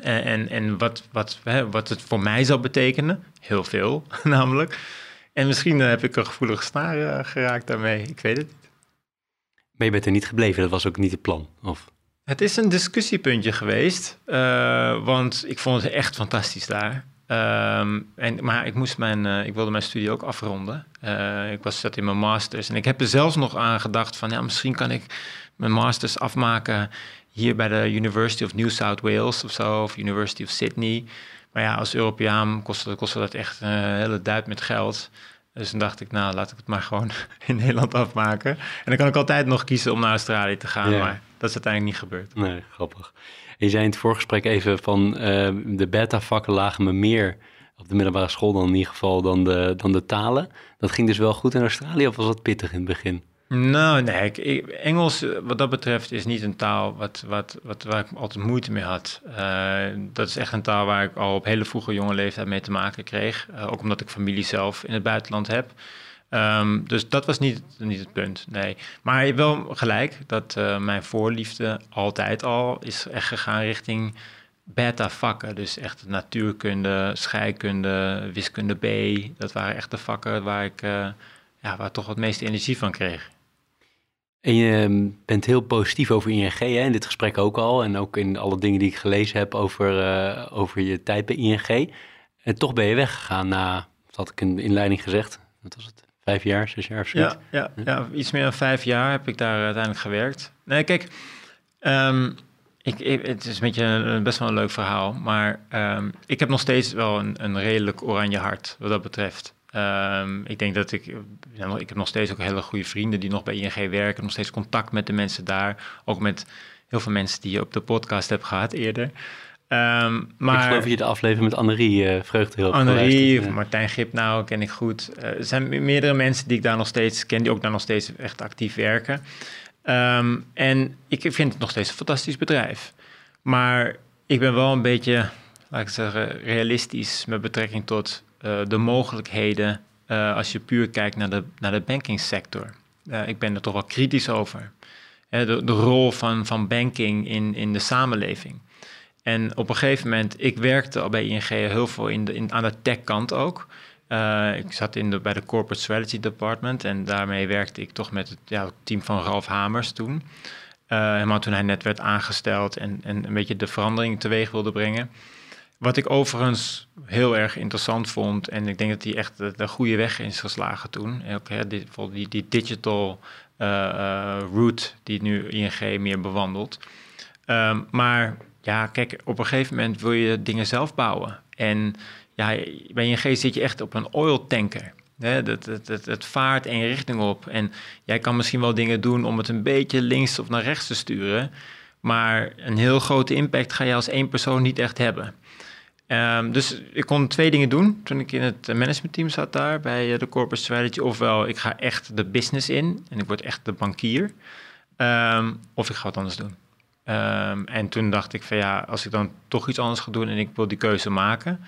En, en, en wat, wat, hè, wat het voor mij zou betekenen, heel veel [laughs] namelijk. En misschien uh, heb ik een gevoelige snaar uh, geraakt daarmee. Ik weet het niet. Maar je bent er niet gebleven, dat was ook niet het plan? Of? Het is een discussiepuntje geweest, uh, want ik vond het echt fantastisch daar. Um, en, maar ik, moest mijn, ik wilde mijn studie ook afronden. ik was zat in mijn masters en ik heb er zelfs nog aan gedacht van... ja, misschien kan ik mijn masters afmaken hier bij de University of New South Wales of zo... of University of Sydney... Maar ja, als Europeaan kostte, kostte dat echt een hele duit met geld. Dus toen dacht ik, nou, laat ik het maar gewoon [laughs] in Nederland afmaken. En dan kan ik altijd nog kiezen om naar Australië te gaan, maar dat is uiteindelijk niet gebeurd. Nee, grappig. je zei in het voorgesprek even van uh, de beta-vakken lagen me meer op de middelbare school dan in ieder geval dan de, dan de talen. Dat ging dus wel goed in Australië of was dat pittig in het begin? Nou, nee, Engels eh, wat dat betreft is niet een taal wat, wat, wat, waar ik altijd moeite mee had. Uh, dat is echt een taal waar ik al op hele vroege jonge leeftijd mee te maken kreeg. Uh, ook omdat ik familie zelf in het buitenland heb. Um, dus dat was niet, niet het punt, nee. Maar je wel gelijk dat mijn voorliefde altijd al is echt gegaan richting beta-vakken. Dus echt natuurkunde, scheikunde, wiskunde B. Dat waren echt de vakken waar ik ja, waar toch wat meeste energie van kreeg. En je ehm, bent heel positief over ING, hè? in dit gesprek ook al. En ook in alle dingen die ik gelezen heb over, uh, over je tijd bij ING. En toch ben je weggegaan na, wat had ik in de inleiding gezegd, wat was het, vijf jaar, zes jaar of? Ja, ja, ja, iets meer dan vijf jaar heb ik daar uiteindelijk gewerkt. Nee, kijk, um, ik, ik, het is een beetje een, best wel een leuk verhaal. Maar um, ik heb nog steeds wel een, een redelijk oranje hart wat dat betreft. Um, ik denk dat ik, ik heb nog steeds ook hele goede vrienden die nog bij ING werken, nog steeds contact met de mensen daar, ook met heel veel mensen die je op de podcast hebt gehad eerder. Um, maar, ik geloof je de aflevering met Annerie uh, Vreugde heel Annerie, of Martijn nou ken ik goed. Uh, er zijn meerdere mensen die ik daar nog steeds ken, die ook daar nog steeds echt actief werken. Um, en ik vind het nog steeds een fantastisch bedrijf. Maar ik ben wel een beetje, laat ik zeggen, realistisch met betrekking tot uh, de mogelijkheden uh, als je puur kijkt naar de, naar de bankingsector. Uh, ik ben er toch wel kritisch over. de, de, rol van, van banking in, in de samenleving. En op een gegeven moment, ik werkte al bij ING heel veel in de, in, aan de tech-kant ook. ik zat in de, bij de Corporate Strategy Department en daarmee werkte ik toch met het, ja, het team van Ralf Hamers toen. helemaal toen hij net werd aangesteld en, en een beetje de verandering teweeg wilde brengen. Wat ik overigens heel erg interessant vond, en ik denk dat hij echt de, goede weg is geslagen toen. Ook, hè, die, die, die digital uh, uh, route die nu ING meer bewandelt. Um, maar ja, kijk, op een gegeven moment wil je dingen zelf bouwen. En ja, bij ING zit je echt op een oil tanker. Hè, dat, het vaart één richting op. En jij kan misschien wel dingen doen om het een beetje links of naar rechts te sturen. Maar een heel grote impact ga je als één persoon niet echt hebben. Ehm, dus ik kon twee dingen doen toen ik in het managementteam zat daar bij de corporate strategy. Ofwel, ik ga echt de business in en ik word echt de bankier. Ehm, of ik ga wat anders doen. Ehm, en toen dacht ik van ja, als ik dan toch iets anders ga doen en ik wil die keuze maken,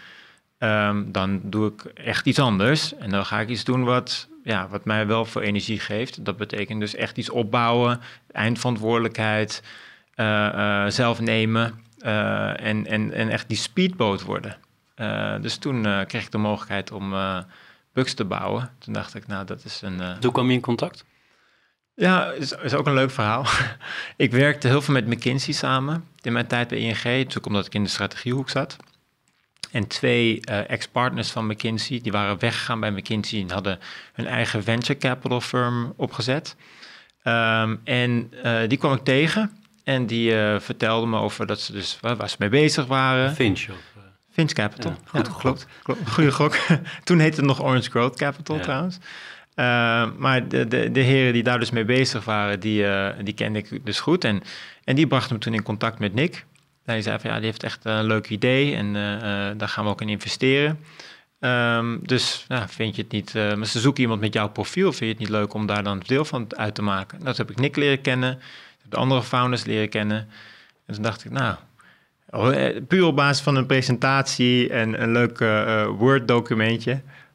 dan doe ik echt iets anders. En dan ga ik iets doen wat, ja, wat mij wel veel energie geeft. Dat betekent dus echt iets opbouwen, eindverantwoordelijkheid, uh, zelf nemen en, en, en echt die speedboot worden. dus toen kreeg ik de mogelijkheid om Bugs te bouwen. Toen dacht ik, nou, dat is een. Hoe kwam je in contact? Ja, is, is ook een leuk verhaal. [laughs] ik werkte heel veel met McKinsey samen in mijn tijd bij ING, natuurlijk omdat ik in de strategiehoek zat. En twee uh, ex-partners van McKinsey, die waren weggegaan bij McKinsey en hadden hun eigen venture capital firm opgezet. Um, en uh, die kwam ik tegen en die uh, vertelden me over dat ze dus waar ze mee bezig waren. Finch of... Finch Capital, ja, goed ja, klopt, klopt. Goeie gok. [laughs] Toen heette het nog Orange Growth Capital ja. trouwens. Uh, maar de, de, de heren die daar dus mee bezig waren, die, uh, die kende ik dus goed. En, en die brachten me toen in contact met Nick. Hij zei van ja, die heeft echt een leuk idee en uh, daar gaan we ook in investeren. Um, dus nou, vind je het niet, maar ze zoeken iemand met jouw profiel, vind je het niet leuk om daar dan deel van uit te maken? Dat heb ik Nick leren kennen, de andere founders leren kennen. En toen dacht ik, nou, oh, puur op basis van een presentatie en een leuk Word-documentje,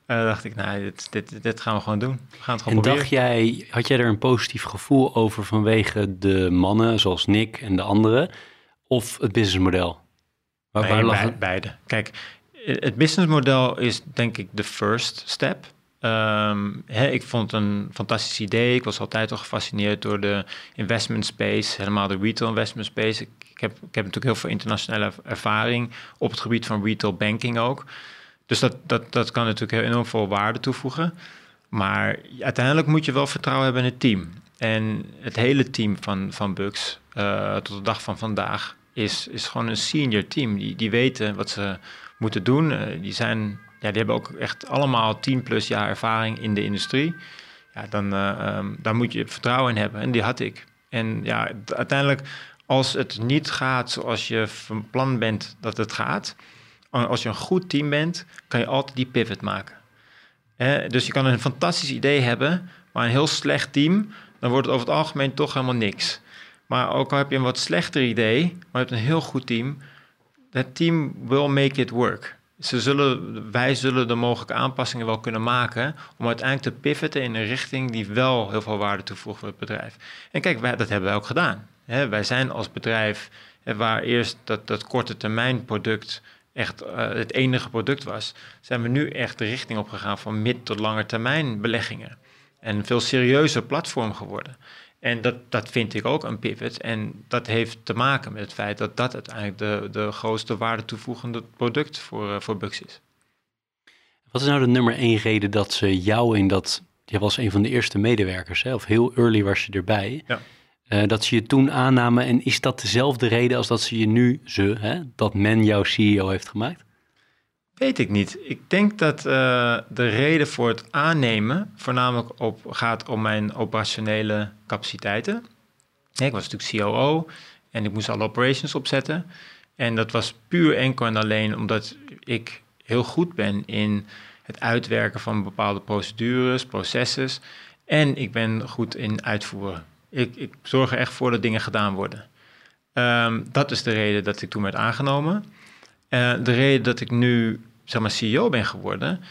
uh, dacht ik, nou, dit, dit, dit, gaan we gewoon doen. We gaan het gewoon en proberen. dacht jij, had jij er een positief gevoel over vanwege de mannen zoals Nick en de anderen, of het businessmodel? Waar, nee, waar lag het? Beide. Kijk, het businessmodel is denk ik de first step. Hè, ik vond het een fantastisch idee. Ik was altijd al gefascineerd door de investment space, helemaal de retail investment space. Ik, heb, ik heb natuurlijk heel veel internationale ervaring op het gebied van retail banking ook. Dus dat, dat, dat kan natuurlijk enorm veel waarde toevoegen. Maar uiteindelijk moet je wel vertrouwen hebben in het team. En het hele team van, van Bugs uh, tot de dag van vandaag is, is gewoon een senior team. Die, die weten wat ze moeten doen. Uh, die, zijn, ja, die hebben ook echt allemaal 10 plus jaar ervaring in de industrie. Ja, dan uh, daar moet je vertrouwen in hebben. En die had ik. En ja, uiteindelijk, als het niet gaat zoals je van plan bent dat het gaat, als je een goed team bent, kan je altijd die pivot maken. dus je kan een fantastisch idee hebben, maar een heel slecht team, dan wordt het over het algemeen toch helemaal niks. Maar ook al heb je een wat slechter idee, maar je hebt een heel goed team, dat team will make it work. Zullen, wij zullen de mogelijke aanpassingen wel kunnen maken om uiteindelijk te pivoten in een richting die wel heel veel waarde toevoegt voor het bedrijf. En kijk, wij, dat hebben wij ook gedaan. wij zijn als bedrijf waar eerst dat, dat korte termijn product echt uh, het enige product was, zijn we nu echt de richting opgegaan van mid- tot lange termijn beleggingen. En een veel serieuzer platform geworden. En dat, dat vind ik ook een pivot. En dat heeft te maken met het feit dat dat uiteindelijk de, de grootste waarde toevoegende product voor, uh, voor Bux is. Wat is nou de nummer één reden dat ze jou in dat... Je was een van de eerste medewerkers, hè, of heel early was je erbij. Ja. Uh, dat ze je toen aannamen. En is dat dezelfde reden als dat ze je nu, ze, hè, dat men jouw CEO heeft gemaakt? Weet ik niet. Ik denk dat uh, de reden voor het aannemen voornamelijk op, gaat om mijn operationele capaciteiten. ik was natuurlijk COO en ik moest alle operations opzetten. En dat was puur enkel en alleen omdat ik heel goed ben in het uitwerken van bepaalde procedures, processes. En ik ben goed in uitvoeren. Ik, ik zorg er echt voor dat dingen gedaan worden. Um, dat is de reden dat ik toen werd aangenomen. Uh, de reden dat ik nu zeg maar, CEO ben geworden,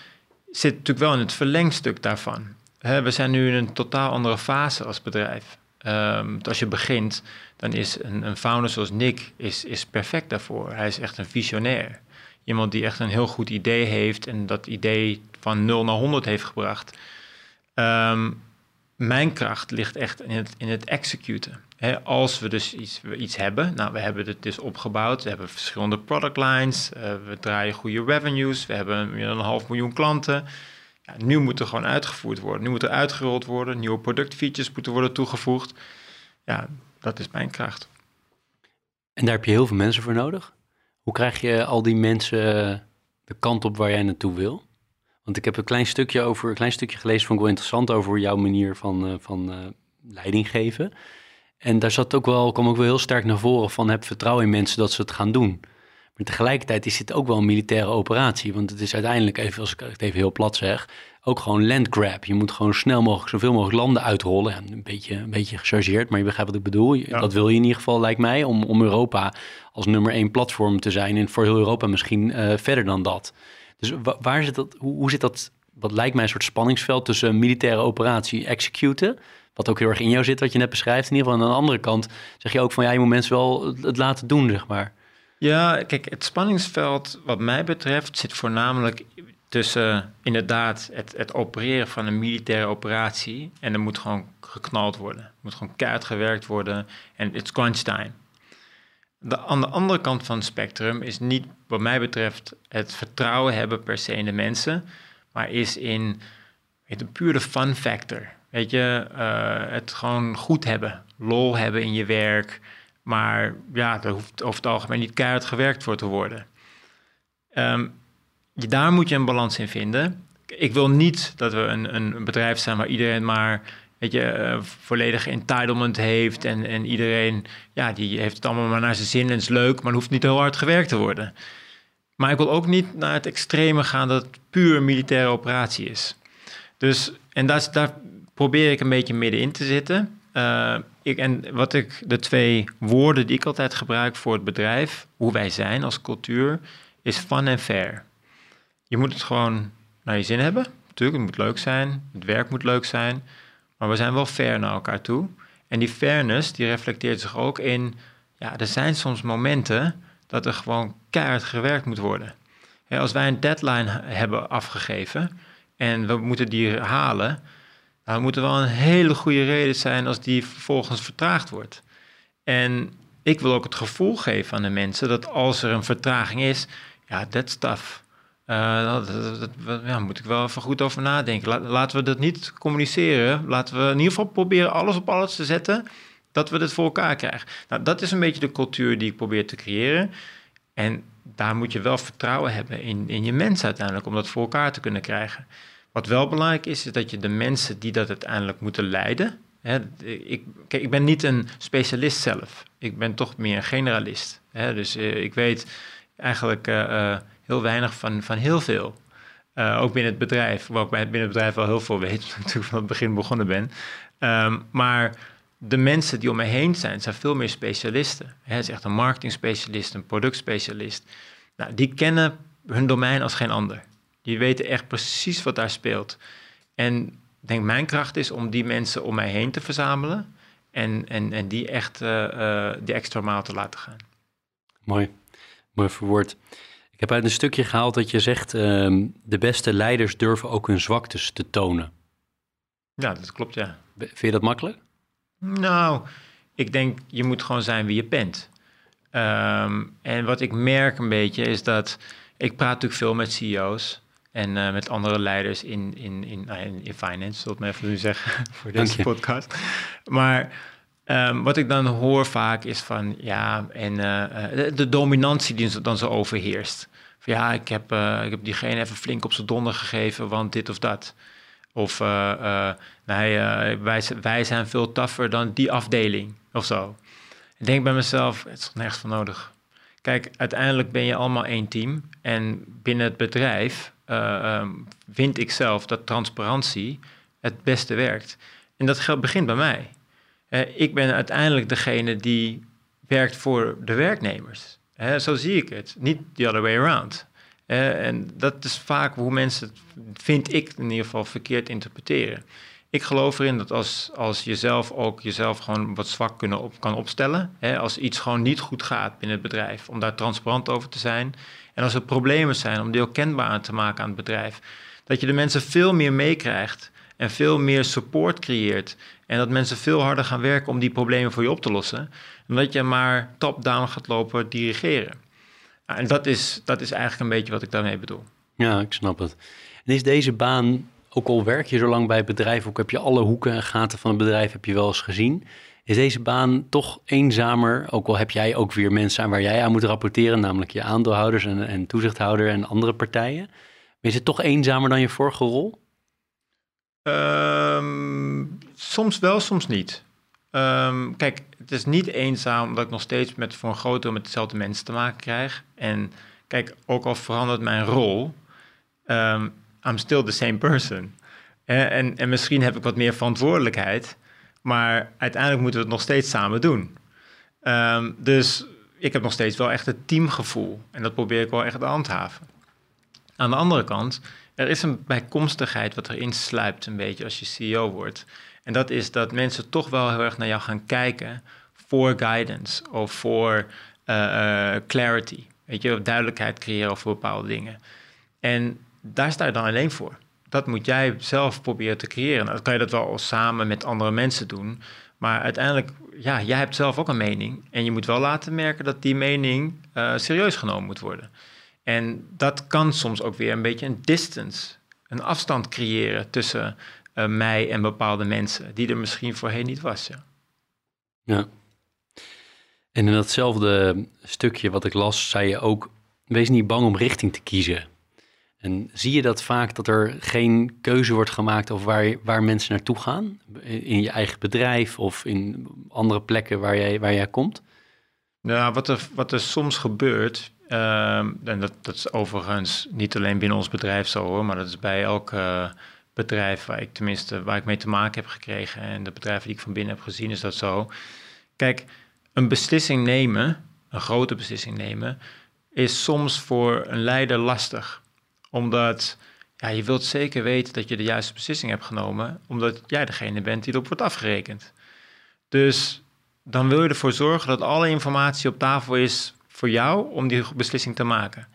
zit natuurlijk wel in het verlengstuk daarvan. We zijn nu in een totaal andere fase als bedrijf. Um, als je begint, dan is een, een, founder zoals Nick is, is perfect daarvoor. Hij is echt een visionair. Iemand die echt een heel goed idee heeft en dat idee van 0 naar 100 heeft gebracht. Um, mijn kracht ligt echt in het, in het executen. Als we dus iets, iets hebben, nou, we hebben het dus opgebouwd, we hebben verschillende product lines, uh, we draaien goede revenues, we hebben meer dan een half miljoen klanten. Ja, nu moet er gewoon uitgevoerd worden, nu moet er uitgerold worden, nieuwe productfeatures moeten worden toegevoegd. Ja, dat is mijn kracht. En daar heb je heel veel mensen voor nodig. Hoe krijg je al die mensen de kant op waar jij naartoe wil? Want ik heb een klein stukje over, een klein stukje gelezen, vond ik wel interessant over jouw manier van, uh, van leiding geven. En daar zat ook wel, kwam ook wel heel sterk naar voren van heb vertrouwen in mensen dat ze het gaan doen. Maar tegelijkertijd is dit ook wel een militaire operatie. Want het is uiteindelijk, even, als ik het even heel plat zeg, ook gewoon landgrab. Je moet gewoon snel mogelijk zoveel mogelijk landen uitrollen. Ja, een, beetje, een beetje gechargeerd, maar je begrijpt wat ik bedoel. Dat wil je in ieder geval, lijkt mij, om, om Europa als nummer één platform te zijn. En voor heel Europa misschien uh, verder dan dat. Dus waar zit dat, hoe, hoe zit dat, wat lijkt mij een soort spanningsveld tussen militaire operatie executen... Wat ook heel erg in jou zit, wat je net beschrijft. In ieder geval aan de andere kant zeg je ook van ja, je moet mensen wel het laten doen, zeg maar. Ja, kijk, het spanningsveld wat mij betreft zit voornamelijk tussen inderdaad het, het opereren van een militaire operatie en er moet gewoon geknald worden. Moet gewoon keihard gewerkt worden en it's crunch time. De, aan de andere kant van het spectrum is niet, wat mij betreft, het vertrouwen hebben per se in de mensen, maar is in het, een pure fun factor. Weet je, uh, het gewoon goed hebben, lol hebben in je werk, maar ja, er hoeft over het algemeen niet keihard gewerkt voor te worden. Um, daar moet je een balans in vinden. Ik wil niet dat we een, een bedrijf zijn waar iedereen maar weet je, uh, volledige entitlement heeft en, en iedereen, ja, die heeft het allemaal maar naar zijn zin en is leuk, maar hoeft niet heel hard gewerkt te worden. Maar ik wil ook niet naar het extreme gaan dat het puur militaire operatie is. Dus, en daar probeer ik een beetje middenin te zitten. Uh, ik, en wat ik, de twee woorden die ik altijd gebruik voor het bedrijf, hoe wij zijn als cultuur, is fun en fair. Je moet het gewoon naar je zin hebben. Natuurlijk, het moet leuk zijn, het werk moet leuk zijn, maar we zijn wel fair naar elkaar toe. En die fairness, die reflecteert zich ook in, ja, er zijn soms momenten dat er gewoon keihard gewerkt moet worden. als wij een deadline hebben afgegeven en we moeten die halen, er wel een hele goede reden zijn als die vervolgens vertraagd wordt. En ik wil ook het gevoel geven aan de mensen dat als er een vertraging is, ja, that's tough. Uh, dat, ja, moet ik wel even goed over nadenken. laten we dat niet communiceren. Laten we in ieder geval proberen alles op alles te zetten. Dat we dit voor elkaar krijgen. Nou, dat is een beetje de cultuur die ik probeer te creëren. En daar moet je wel vertrouwen hebben in, in je mensen uiteindelijk. Om dat voor elkaar te kunnen krijgen. Wat wel belangrijk is, is dat je de mensen die dat uiteindelijk moeten leiden. Hè, ik, kijk, ik ben niet een specialist zelf. Ik ben toch meer een generalist. Hè, dus uh, ik weet eigenlijk. Uh, heel weinig van, van heel veel. Ook binnen het bedrijf, waar ik binnen het bedrijf wel heel veel [laughs] weet, omdat ik van het begin begonnen ben. Um, maar de mensen die om me heen zijn, zijn veel meer specialisten. Het is echt een marketing-specialist, een productspecialist. Nou, die kennen hun domein als geen ander. Die weten echt precies wat daar speelt. En ik denk mijn kracht is om die mensen om mij heen te verzamelen en, en, en die echt uh, die extra maal te laten gaan. Mooi, mooi verwoord. Ik heb uit een stukje gehaald dat je zegt, uh, de beste leiders durven ook hun zwaktes te tonen. Ja, dat klopt, ja. Vind je dat makkelijk? Nou, ik denk, je moet gewoon zijn wie je bent. Um, en wat ik merk een beetje is dat, ik praat natuurlijk veel met CEO's en uh, met andere leiders in, in, in, nou, in, in finance, zal ik maar even nu zeggen, [laughs] voor deze podcast. Maar Um, wat ik dan hoor vaak is van ja, en uh, de, dominantie die dan zo overheerst. Van, ja, ik heb, uh, ik heb diegene even flink op zijn donder gegeven, want dit of dat. Of nee, wij, wij zijn veel tougher dan die afdeling of zo. Ik denk bij mezelf, het is nergens van nodig. Kijk, uiteindelijk ben je allemaal één team. En binnen het bedrijf um, vind ik zelf dat transparantie het beste werkt. En dat begint bij mij. Uh, ik ben uiteindelijk degene die werkt voor de werknemers. Zo zie ik het, niet the other way around. Uh, en dat is vaak hoe mensen het, vind ik in ieder geval, verkeerd interpreteren. Ik geloof erin dat als, als jezelf ook jezelf gewoon wat zwak kunnen op, kan opstellen, hè, als iets gewoon niet goed gaat binnen het bedrijf, om daar transparant over te zijn. En als er problemen zijn, om die ook kenbaar te maken aan het bedrijf. Dat je de mensen veel meer meekrijgt en veel meer support creëert. En dat mensen veel harder gaan werken om die problemen voor je op te lossen. Dan dat je maar top-down gaat lopen dirigeren. En dat is, dat is eigenlijk een beetje wat ik daarmee bedoel. Ja, ik snap het. En is deze baan, ook al werk je zo lang bij het bedrijf, ook heb je alle hoeken en gaten van het bedrijf heb je wel eens gezien. Is deze baan toch eenzamer? Ook al heb jij ook weer mensen aan waar jij aan moet rapporteren, namelijk je aandeelhouders en, en toezichthouder en andere partijen. Is het toch eenzamer dan je vorige rol? Um, soms wel, soms niet. Ehm, kijk, het is niet eenzaam omdat ik nog steeds met, voor een groot deel met dezelfde mensen te maken krijg. En kijk, ook al verandert mijn rol, um, I'm still the same person. En, en misschien heb ik wat meer verantwoordelijkheid, maar uiteindelijk moeten we het nog steeds samen doen. Um, dus ik heb nog steeds wel echt het teamgevoel en dat probeer ik wel echt te handhaven. Aan de andere kant, er is een bijkomstigheid wat erin sluipt een beetje als je CEO wordt. En dat is dat mensen toch wel heel erg naar jou gaan kijken voor guidance of voor uh, clarity. Weet je, duidelijkheid creëren over bepaalde dingen. En daar sta je dan alleen voor. Dat moet jij zelf proberen te creëren. Nou, dan kan je dat wel samen met andere mensen doen. Maar uiteindelijk, ja, jij hebt zelf ook een mening. En je moet wel laten merken dat die mening uh, serieus genomen moet worden. En dat kan soms ook weer een beetje een distance, een afstand creëren tussen uh, mij en bepaalde mensen, die er misschien voorheen niet was. Ja. En in datzelfde stukje wat ik las, zei je ook: wees niet bang om richting te kiezen. En zie je dat vaak dat er geen keuze wordt gemaakt over waar, waar mensen naartoe gaan? In je eigen bedrijf of in andere plekken waar jij, waar jij komt? Nou, wat er, wat er soms gebeurt, uh, en dat, dat is overigens niet alleen binnen ons bedrijf zo hoor, maar dat is bij elk uh, bedrijf waar ik tenminste waar ik mee te maken heb gekregen en de bedrijven die ik van binnen heb gezien, is dat zo. Kijk, een beslissing nemen, een grote beslissing nemen, is soms voor een leider lastig omdat ja, je wilt zeker weten dat je de juiste beslissing hebt genomen, omdat jij degene bent die erop wordt afgerekend. Dus dan wil je ervoor zorgen dat alle informatie op tafel is voor jou om die beslissing te maken.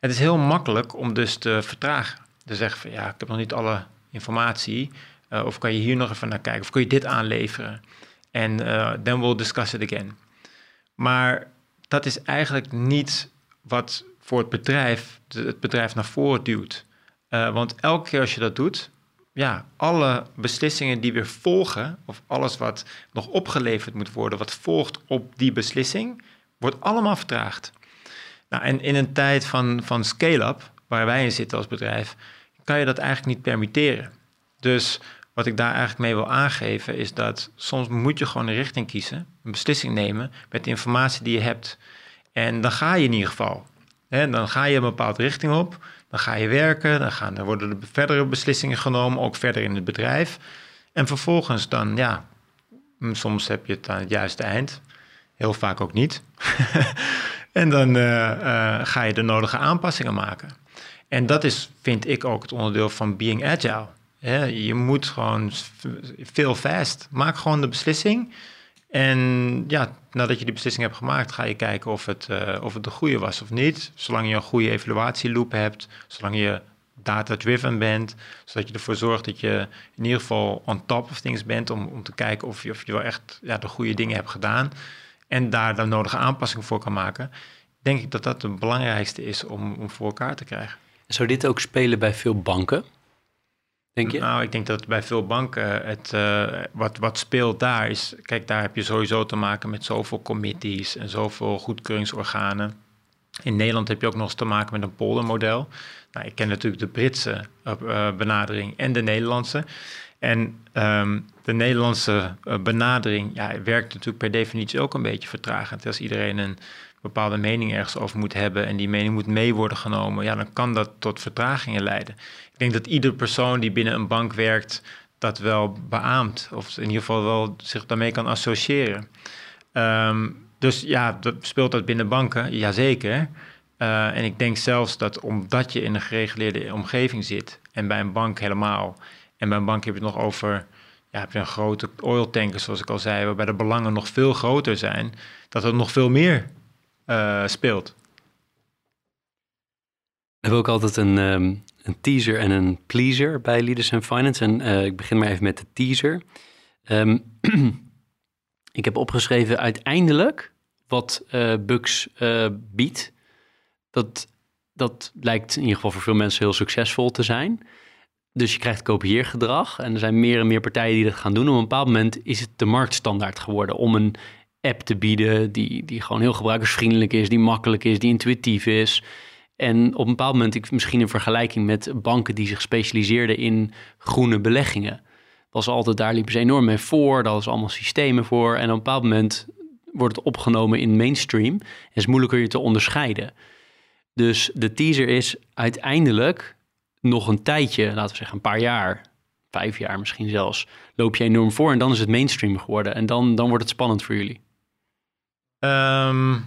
Het is heel makkelijk om dus te vertragen. Te zeggen van ja, ik heb nog niet alle informatie. Uh, of kan je hier nog even naar kijken? Of kun je dit aanleveren? En uh, then we'll discuss it again. Maar dat is eigenlijk niet wat voor het bedrijf, het bedrijf naar voren duwt. Uh, want elke keer als je dat doet, ja, alle beslissingen die weer volgen, of alles wat nog opgeleverd moet worden, wat volgt op die beslissing, wordt allemaal vertraagd. Nou, en in een tijd van, van scale-up, waar wij in zitten als bedrijf, kan je dat eigenlijk niet permitteren. Dus wat ik daar eigenlijk mee wil aangeven, is dat soms moet je gewoon een richting kiezen, een beslissing nemen met de informatie die je hebt. En dan ga je in ieder geval. Hè, dan ga je een bepaalde richting op, dan ga je werken, dan, gaan, dan worden er verdere beslissingen genomen, ook verder in het bedrijf. En vervolgens dan, ja, mm, soms heb je het aan het juiste eind, heel vaak ook niet. [laughs] en dan uh, uh, ga je de nodige aanpassingen maken. En dat is, vind ik, ook het onderdeel van being agile. je moet gewoon veel fast. Maak gewoon de beslissing. En ja, nadat je die beslissing hebt gemaakt, ga je kijken of het, uh, of het de goede was of niet. Zolang je een goede evaluatieloop hebt, zolang je data-driven bent, zodat je ervoor zorgt dat je in ieder geval on top of things bent om, om te kijken of je, of je wel echt ja, de goede dingen hebt gedaan en daar de nodige aanpassingen voor kan maken, denk ik dat dat het belangrijkste is om, om voor elkaar te krijgen. Zou dit ook spelen bij veel banken? Nou, ik denk dat bij veel banken het, uh, wat, wat speelt daar is... Kijk, daar heb je sowieso te maken met zoveel committees en zoveel goedkeuringsorganen. In Nederland heb je ook nog eens te maken met een poldermodel. Nou, ik ken natuurlijk de Britse uh, benadering en de Nederlandse. En um, de Nederlandse benadering ja, werkt natuurlijk per definitie ook een beetje vertragend. Als iedereen een bepaalde mening ergens over moet hebben en die mening moet mee worden genomen, ja, dan kan dat tot vertragingen leiden. Ik denk dat ieder persoon die binnen een bank werkt dat wel beaamt, of in ieder geval wel zich daarmee kan associëren. Um, dus ja, dat speelt dat binnen banken, jazeker. Uh, en ik denk zelfs dat omdat je in een gereguleerde omgeving zit, en bij een bank helemaal, en bij een bank heb je het nog over ja, heb je een grote oil tanker, zoals ik al zei, waarbij de belangen nog veel groter zijn, dat er nog veel meer uh, speelt. We hebben ook altijd een, um, een teaser en een pleaser bij Leaders and Finance. En uh, ik begin maar even met de teaser. Um, [clears throat] ik heb opgeschreven uiteindelijk wat uh, Bugs biedt. Dat, dat lijkt in ieder geval voor veel mensen heel succesvol te zijn. Dus je krijgt kopieergedrag en er zijn meer en meer partijen die dat gaan doen. Op een bepaald moment is het de marktstandaard geworden om een app te bieden die, die gewoon heel gebruikersvriendelijk is, die makkelijk is, die intuïtief is. En op een bepaald moment, ik, misschien in vergelijking met banken die zich specialiseerden in groene beleggingen. was altijd, daar liepen ze enorm mee voor. Daar was allemaal systemen voor. En op een bepaald moment wordt het opgenomen in mainstream. En is moeilijker je te onderscheiden. Dus de teaser is uiteindelijk nog een tijdje, laten we zeggen een paar jaar, vijf jaar misschien zelfs, loop je enorm voor en dan is het mainstream geworden. En dan, dan wordt het spannend voor jullie. Ehm,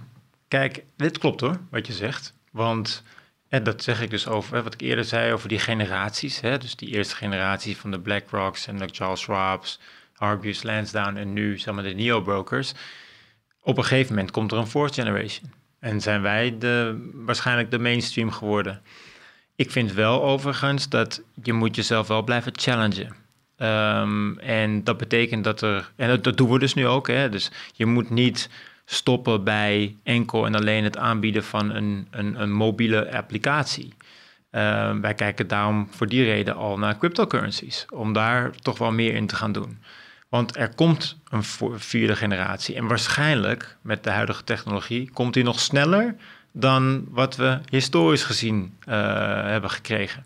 kijk, dit klopt hoor, wat je zegt. Want en dat zeg ik dus over wat ik eerder zei over die generaties. Hè? Dus die eerste generatie van de BlackRocks en de Charles Schwab's, Hargreaves, Lansdowne en nu zeg maar de neo-brokers. Op een gegeven moment komt er een fourth generation. En zijn wij de, waarschijnlijk de mainstream geworden. Ik vind wel overigens dat je moet jezelf wel blijven challengen. Um, en dat betekent dat er, en dat, dat, doen we dus nu ook, hè? dus je moet niet stoppen bij enkel en alleen het aanbieden van een, een, een mobiele applicatie. Uh, wij kijken daarom voor die reden al naar cryptocurrencies, om daar toch wel meer in te gaan doen. Want er komt een vierde generatie en waarschijnlijk met de huidige technologie komt die nog sneller dan wat we historisch gezien uh, hebben gekregen.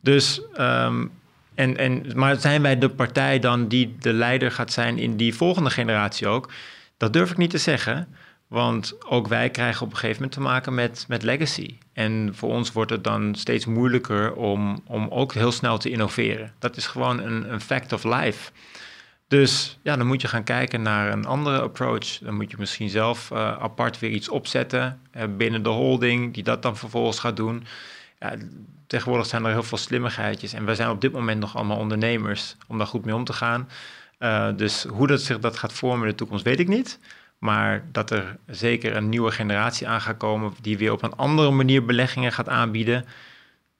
Dus, um, en, en, maar zijn wij de partij dan die de leider gaat zijn in die volgende generatie ook? Dat durf ik niet te zeggen, want ook wij krijgen op een gegeven moment te maken met, met legacy. En voor ons wordt het dan steeds moeilijker om, om ook heel snel te innoveren. Dat is gewoon een, een fact of life. Dus ja, dan moet je gaan kijken naar een andere approach. Dan moet je misschien zelf uh, apart weer iets opzetten uh, binnen de holding, die dat dan vervolgens gaat doen. Ja, tegenwoordig zijn er heel veel slimmigheidjes en wij zijn op dit moment nog allemaal ondernemers om daar goed mee om te gaan. Uh, dus hoe dat zich dat gaat vormen in de toekomst, weet ik niet. Maar dat er zeker een nieuwe generatie aan gaat komen die weer op een andere manier beleggingen gaat aanbieden,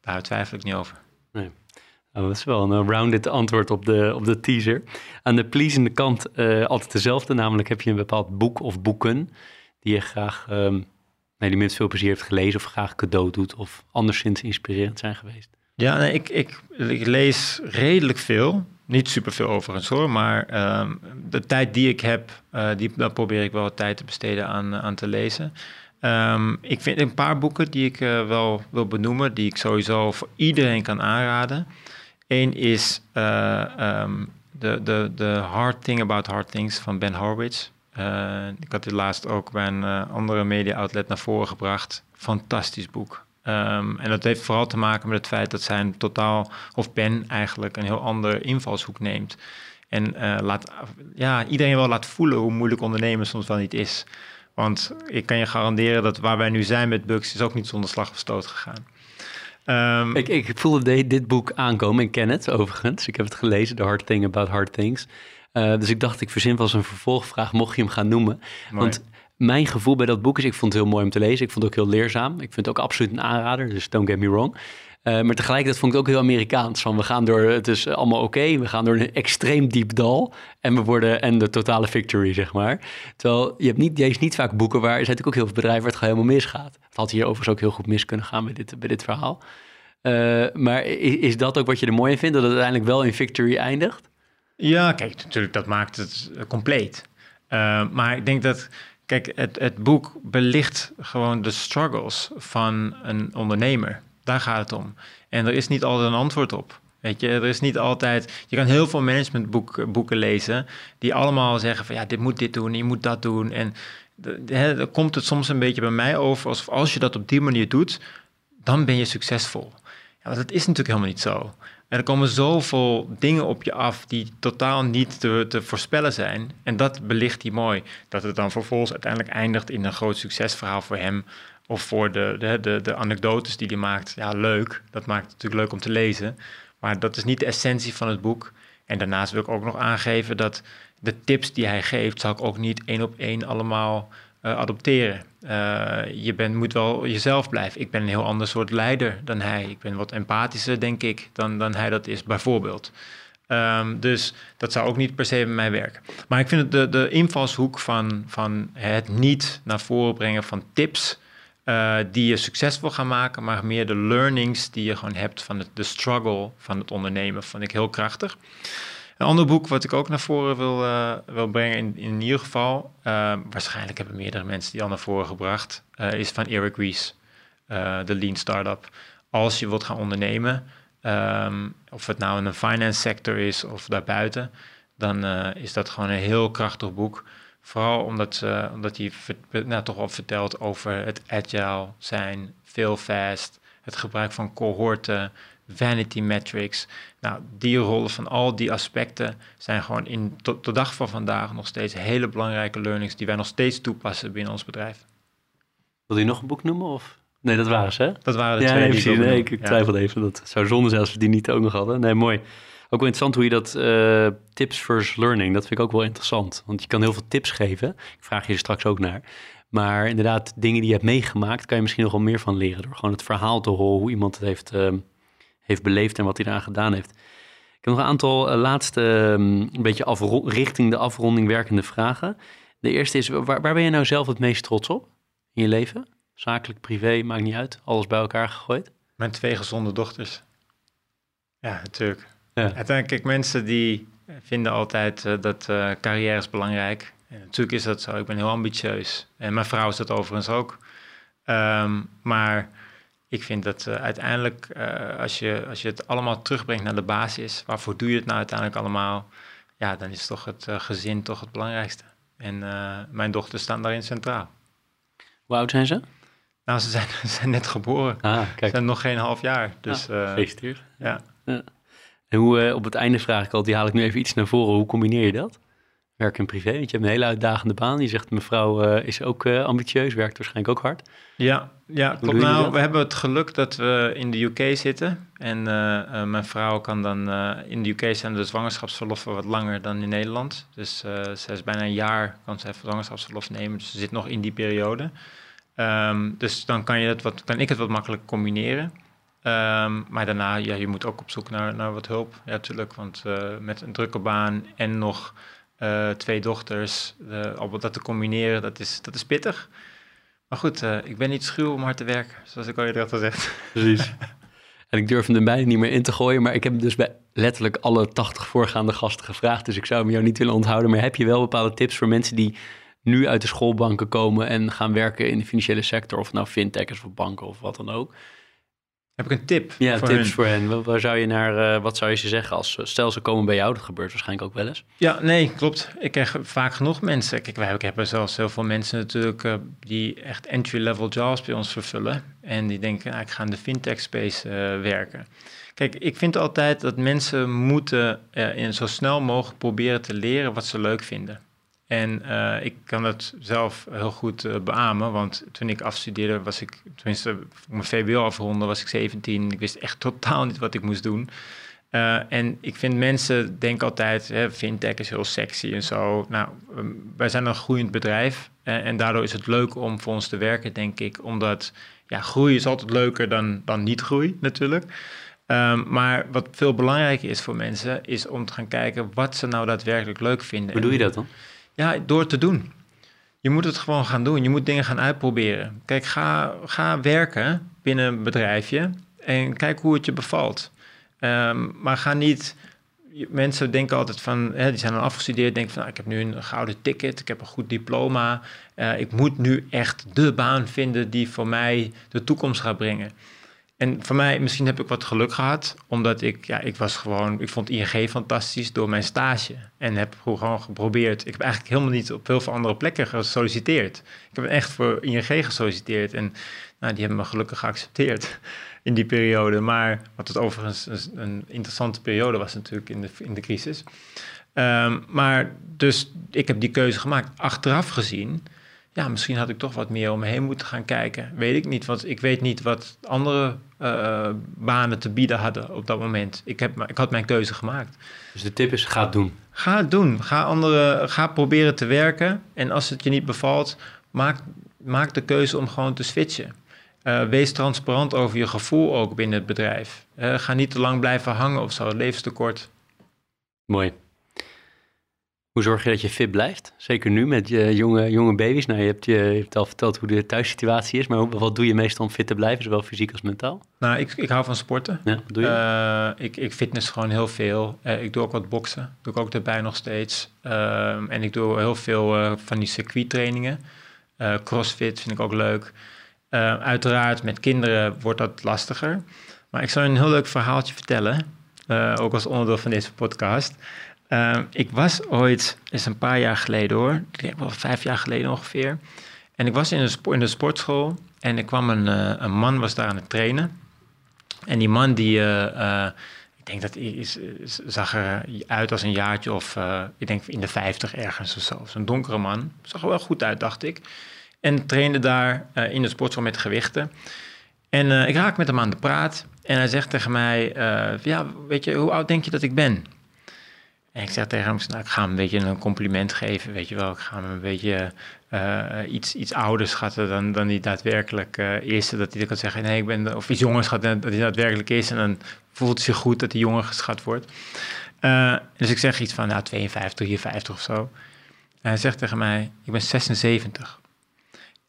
daar twijfel ik niet over. Nee. Nou, dat is wel een rounded antwoord op de, op de teaser. Aan de pleasende kant uh, altijd dezelfde, namelijk heb je een bepaald boek of boeken die je graag, um, nee, die met veel plezier heeft gelezen of graag cadeau doet of anderszins inspirerend zijn geweest. Ja, nee, ik, ik, ik lees redelijk veel. Niet superveel overigens hoor, maar um, de tijd die ik heb, uh, die, daar probeer ik wel wat tijd te besteden aan, aan te lezen. Um, ik vind een paar boeken die ik uh, wel wil benoemen, die ik sowieso voor iedereen kan aanraden. Eén is um, the, the, the Hard Thing About Hard Things van Ben Horowitz. ik had dit laatst ook bij een andere media outlet naar voren gebracht. Fantastisch boek. Um, en dat heeft vooral te maken met het feit dat zijn totaal, of Ben eigenlijk, een heel ander invalshoek neemt. En uh, laat, ja, iedereen wel laat voelen hoe moeilijk ondernemen soms wel niet is. Want ik kan je garanderen dat waar wij nu zijn met Bugs is ook niet zonder slag of stoot gegaan. Um, ik, ik voelde dit boek aankomen. Ik ken het overigens. Ik heb het gelezen, The Hard Thing About Hard Things. Uh, dus ik dacht, ik verzin wel eens een vervolgvraag, mocht je hem gaan noemen. Mooi. Want mijn gevoel bij dat boek is, ik vond het heel mooi om te lezen. Ik vond het ook heel leerzaam. Ik vind het ook absoluut een aanrader, dus don't get me wrong. Uh, maar tegelijkertijd vond ik het ook heel Amerikaans. Van we gaan door, het is allemaal oké, we gaan door een extreem diep dal. En we worden, en de totale victory, zeg maar. Terwijl je hebt niet, je niet vaak boeken waar, er zijn natuurlijk ook heel veel bedrijven waar het gewoon helemaal misgaat. Het had hier overigens ook heel goed mis kunnen gaan bij dit, bij dit verhaal. Uh, maar is, is, dat ook wat je er mooi in vindt, dat het uiteindelijk wel in victory eindigt? Ja, kijk, natuurlijk, dat maakt het compleet. Uh, maar ik denk dat Kijk, het, het boek belicht gewoon de struggles van een ondernemer. Daar gaat het om. En er is niet altijd een antwoord op. Weet je, er is niet altijd. Je kan heel veel managementboeken lezen. die allemaal zeggen: van ja, dit moet dit doen, je moet dat doen. En dan komt het soms een beetje bij mij over. alsof als je dat op die manier doet, dan ben je succesvol. Ja, dat is natuurlijk helemaal niet zo. En er komen zoveel dingen op je af die totaal niet te, te voorspellen zijn. En dat belicht hij mooi. Dat het dan vervolgens uiteindelijk eindigt in een groot succesverhaal voor hem. Of voor de, de, de, anekdotes die hij maakt. Ja, leuk. Dat maakt het natuurlijk leuk om te lezen. Maar dat is niet de essentie van het boek. En daarnaast wil ik ook nog aangeven dat de tips die hij geeft, zal ik ook niet één op één allemaal uh, adopteren. Uh, je bent, moet wel jezelf blijven. Ik ben een heel ander soort leider dan hij. Ik ben wat empathischer, denk ik, dan, dan hij dat is, bijvoorbeeld. Um, dus dat zou ook niet per se bij mij werken. Maar ik vind het de, de invalshoek van, van het niet naar voren brengen van tips... Uh, die je succesvol gaan maken, maar meer de learnings die je gewoon hebt van de struggle van het ondernemen, vond ik heel krachtig. Een ander boek wat ik ook naar voren wil, uh, wil brengen, in, in ieder geval, uh, waarschijnlijk hebben meerdere mensen die al naar voren gebracht, uh, is van Eric Ries, de Lean Startup. Als je wilt gaan ondernemen, ehm, of het nou in de finance sector is of daarbuiten, dan is dat gewoon een heel krachtig boek. Vooral omdat, omdat hij nou, toch wel vertelt over het agile zijn, veel fast, het gebruik van cohorten, vanity metrics. Nou, die rollen van al die aspecten zijn gewoon in tot de dag van vandaag nog steeds hele belangrijke learnings die wij nog steeds toepassen binnen ons bedrijf. Wil je nog een boek noemen? Of? Nee, dat waren ze, hè? Dat waren de ja, twee. Nee, precies. Nee, ik, ik twijfelde even. Dat zou zonde zijn als we die niet ook nog hadden. Nee, mooi. Ook wel interessant hoe je dat uh, tips versus learning, dat vind ik ook wel interessant. Want je kan heel veel tips geven. Ik vraag je er straks ook naar. Maar inderdaad, dingen die je hebt meegemaakt, kan je misschien nog wel meer van leren. Door gewoon het verhaal te horen, hoe iemand het heeft, uh, heeft beleefd en wat hij eraan gedaan heeft. Ik heb nog een aantal uh, laatste, um, een beetje richting de afronding werkende vragen. De eerste is, waar, waar ben je nou zelf het meest trots op in je leven? Zakelijk, privé, maakt niet uit. Alles bij elkaar gegooid. Mijn twee gezonde dochters. Ja, natuurlijk. Ja. Uiteindelijk, kijk, mensen die vinden altijd uh, dat uh, carrière is belangrijk. En natuurlijk is dat zo. Ik ben heel ambitieus. En mijn vrouw is dat overigens ook. Um, maar ik vind dat uh, uiteindelijk, als, je, als je het allemaal terugbrengt naar de basis, waarvoor doe je het nou uiteindelijk allemaal? Ja, dan is toch het gezin toch het belangrijkste. En mijn dochters staan daarin centraal. Hoe oud zijn ze? Nou, ze zijn, [laughs] ze zijn net geboren. Ah, kijk. Ze zijn nog geen half jaar. Dus, ah, ja. ja. En hoe, op het einde vraag ik al, die haal ik nu even iets naar voren. Hoe combineer je dat? Werk en privé, want je hebt een hele uitdagende baan. Je zegt, mevrouw uh, is ook uh, ambitieus, werkt waarschijnlijk ook hard. Ja, ja klopt. Nou, we hebben het geluk dat we in de UK zitten. En mijn vrouw kan dan, in de UK zijn de zwangerschapsverloffen wat langer dan in Nederland. Dus ze is bijna een jaar, kan ze even zwangerschapsverlof nemen. Dus ze zit nog in die periode. Um, dus dan kan, je het wat, kan ik het wat makkelijk combineren. Um, maar daarna, ja, je moet ook op zoek naar, naar wat hulp. Ja, natuurlijk, want uh, met een drukke baan en nog uh, twee dochters, al dat te combineren, dat is, dat is pittig. Maar goed, ik ben niet schuw om hard te werken, zoals ik al eerder had gezegd. Precies. [laughs] En ik durf hem er bijna niet meer in te gooien, maar ik heb dus bij letterlijk alle 80 voorgaande gasten gevraagd, dus ik zou hem jou niet willen onthouden. Maar heb je wel bepaalde tips voor mensen die nu uit de schoolbanken komen en gaan werken in de financiële sector, of nou fintech is of banken of wat dan ook? Heb ik een tip? Ja, voor tips voor hen. Waar zou je naar, uh, wat zou je ze zeggen als stel ze komen bij jou? Dat gebeurt waarschijnlijk ook wel eens. Ja, nee, klopt. Ik krijg vaak genoeg mensen. Kijk, wij hebben zelfs heel veel mensen natuurlijk uh, die echt entry-level jobs bij ons vervullen. En die denken, nou, ik ga in de fintech space uh, werken. Kijk, ik vind altijd dat mensen moeten in zo snel mogelijk proberen te leren wat ze leuk vinden. En uh, ik kan dat zelf heel goed uh, beamen, want toen ik afstudeerde was ik, tenminste mijn VBO afronden, was ik 17. Ik wist echt [laughs] totaal niet wat ik moest doen. Uh, en ik vind mensen denken altijd, hè, fintech is heel sexy en zo. Nou, um, wij zijn een groeiend bedrijf en daardoor is het leuk om voor ons te werken, denk ik. Omdat, ja, groei is altijd leuker dan, dan niet groei natuurlijk. Um, maar wat veel belangrijker is voor mensen, is om te gaan kijken wat ze nou daadwerkelijk leuk vinden. Hoe doe je dat dan? Ja, door te doen. Je moet het gewoon gaan doen. Je moet dingen gaan uitproberen. Kijk, ga, ga werken binnen een bedrijfje en kijk hoe het je bevalt. Um, maar ga niet. Mensen denken altijd van, hè, die zijn dan afgestudeerd, denken van, nou, ik heb nu een gouden ticket, ik heb een goed diploma, uh, ik moet nu echt de baan vinden die voor mij de toekomst gaat brengen. En voor mij, misschien heb ik wat geluk gehad, omdat ik, ja, ik was gewoon, ik vond ING fantastisch door mijn stage. En heb gewoon geprobeerd. Ik heb eigenlijk helemaal niet op heel veel andere plekken gesolliciteerd. Ik heb echt voor ING gesolliciteerd en nou, die hebben me gelukkig geaccepteerd [laughs] in die periode. Maar wat het overigens een, interessante periode was natuurlijk in de, in de crisis. Um, maar dus ik heb die keuze gemaakt. Achteraf gezien ja, misschien had ik toch wat meer om me heen moeten gaan kijken. Weet ik niet, want ik weet niet wat andere uh, banen te bieden hadden op dat moment. Ik, heb, ik had mijn keuze gemaakt. Dus de tip is, ga het doen. Ga het doen. Ga, andere, ga proberen te werken. En als het je niet bevalt, maak, maak de keuze om gewoon te switchen. Uh, wees transparant over je gevoel ook binnen het bedrijf. Uh, ga niet te lang blijven hangen of zo, levenstekort. Mooi. Hoe zorg je dat je fit blijft? Zeker nu met je jonge, jonge baby's. Nou, je hebt, je, je hebt al verteld hoe de thuissituatie is, maar wat doe je meestal om fit te blijven, zowel fysiek als mentaal? Nou, ik, ik hou van sporten. Ja, wat doe je? Uh, ik, ik fitness gewoon heel veel. Uh, ik doe ook wat boksen, doe ik ook erbij nog steeds. Uh, en ik doe heel veel van die circuittrainingen. crossfit vind ik ook leuk. uiteraard, met kinderen wordt dat lastiger. Maar ik zal een heel leuk verhaaltje vertellen, ook als onderdeel van deze podcast. Uh, ik was ooit, is een paar jaar geleden hoor, ik denk wel vijf jaar geleden ongeveer. En ik was in de, in de sportschool en er kwam een, uh, een man, was daar aan het trainen. En die man die, ik denk dat is, zag eruit als een jaartje of, ik denk in de vijftig ergens of zo. Zo'n donkere man, zag er wel goed uit dacht ik. En trainde daar in de sportschool met gewichten. En ik raak met hem aan de praat. En hij zegt tegen mij: Ja, weet je, hoe oud denk je dat ik ben? En ik zeg tegen hem: nou, Ik ga hem een beetje een compliment geven. Weet je wel, ik ga hem een beetje uh, iets, iets ouder schatten dan, dan hij daadwerkelijk is. Dat hij kan zeggen: Nee, ik ben. Of iets jonger schatten dan hij daadwerkelijk is. En dan voelt hij zich goed dat hij jonger geschat wordt. dus ik zeg iets van: Nou, 52, 53 of zo. En hij zegt tegen mij: Ik ben 76.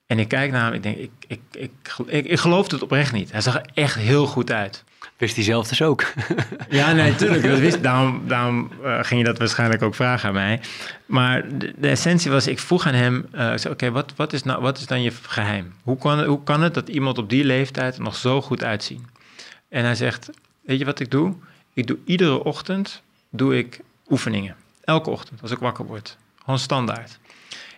En ik kijk naar hem, ik denk, ik, ik, ik, ik, ik geloof het oprecht niet. Hij zag er echt heel goed uit. Wist hij dus ook? [laughs] ja, nee, natuurlijk. Daarom daarom uh, ging je dat waarschijnlijk ook vragen aan mij. Maar de, essentie was, ik vroeg aan hem, uh, oké, wat, wat, is nou, wat is dan je geheim? Hoe kan, hoe kan het dat iemand op die leeftijd nog zo goed uitziet? En hij zegt, weet je wat ik doe? Ik doe iedere ochtend doe ik oefeningen. Elke ochtend, als ik wakker word. Gewoon standaard.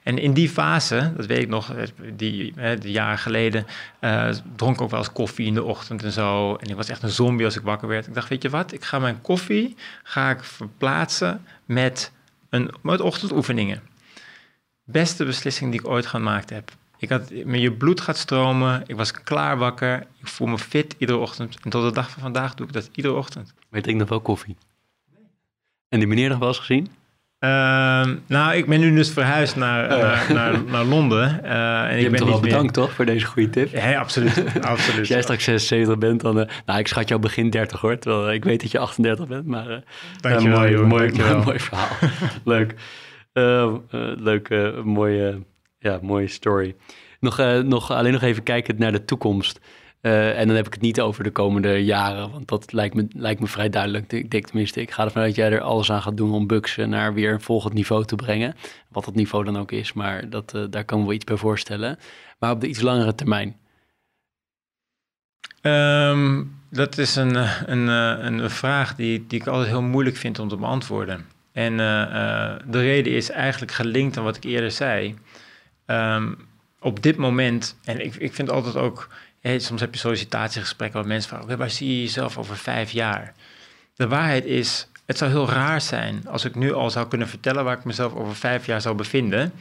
En in die fase, dat weet ik nog, eh, die, die jaren geleden, uh, dronk ik ook wel eens koffie in de ochtend en zo. En ik was echt een zombie als ik wakker werd. Ik dacht, weet je wat, ik ga mijn koffie ga ik verplaatsen met, een, met ochtendoefeningen. Beste beslissing die ik ooit gemaakt heb. Ik had, je bloed gaat stromen, ik was klaar wakker, ik voel me fit iedere ochtend. En tot de dag van vandaag doe ik dat iedere ochtend. Maar je drinkt nog wel koffie? En die meneer nog wel eens gezien? Uh, nou, ik ben nu dus verhuisd naar, naar, naar, naar, Londen. Uh, en je ik ben toch wel bedankt, toch, voor deze goede tip? Ja, absoluut. [laughs] absoluut. Als jij straks 76 bent, dan... Uh, nou, ik schat jou begin 30, hoor. Terwijl ik weet dat je 38 bent, maar... Dankjewel, mooi, joh, mooi, Dankjewel. [laughs] mooi verhaal. [laughs] leuk. leuk, mooie, ja, mooie story. Nog, nog, alleen nog even kijken naar de toekomst. Uh, en dan heb ik het niet over de komende jaren, want dat lijkt me, lijkt me vrij duidelijk. Ik denk tenminste, ik ga ervan uit dat jij er alles aan gaat doen om Bucks naar weer een volgend niveau te brengen. Wat dat niveau dan ook is, maar dat, uh, daar kan ik wel iets bij voorstellen. Maar op de iets langere termijn? Um, dat is een, een, een vraag die, die ik altijd heel moeilijk vind om te beantwoorden. En de reden is eigenlijk gelinkt aan wat ik eerder zei. Um, op dit moment, en ik, ik vind altijd ook Soms heb je sollicitatiegesprekken waar mensen vragen: waar zie je jezelf over vijf jaar? De waarheid is, het zou heel raar zijn als ik nu al zou kunnen vertellen waar ik mezelf over vijf jaar zou bevinden.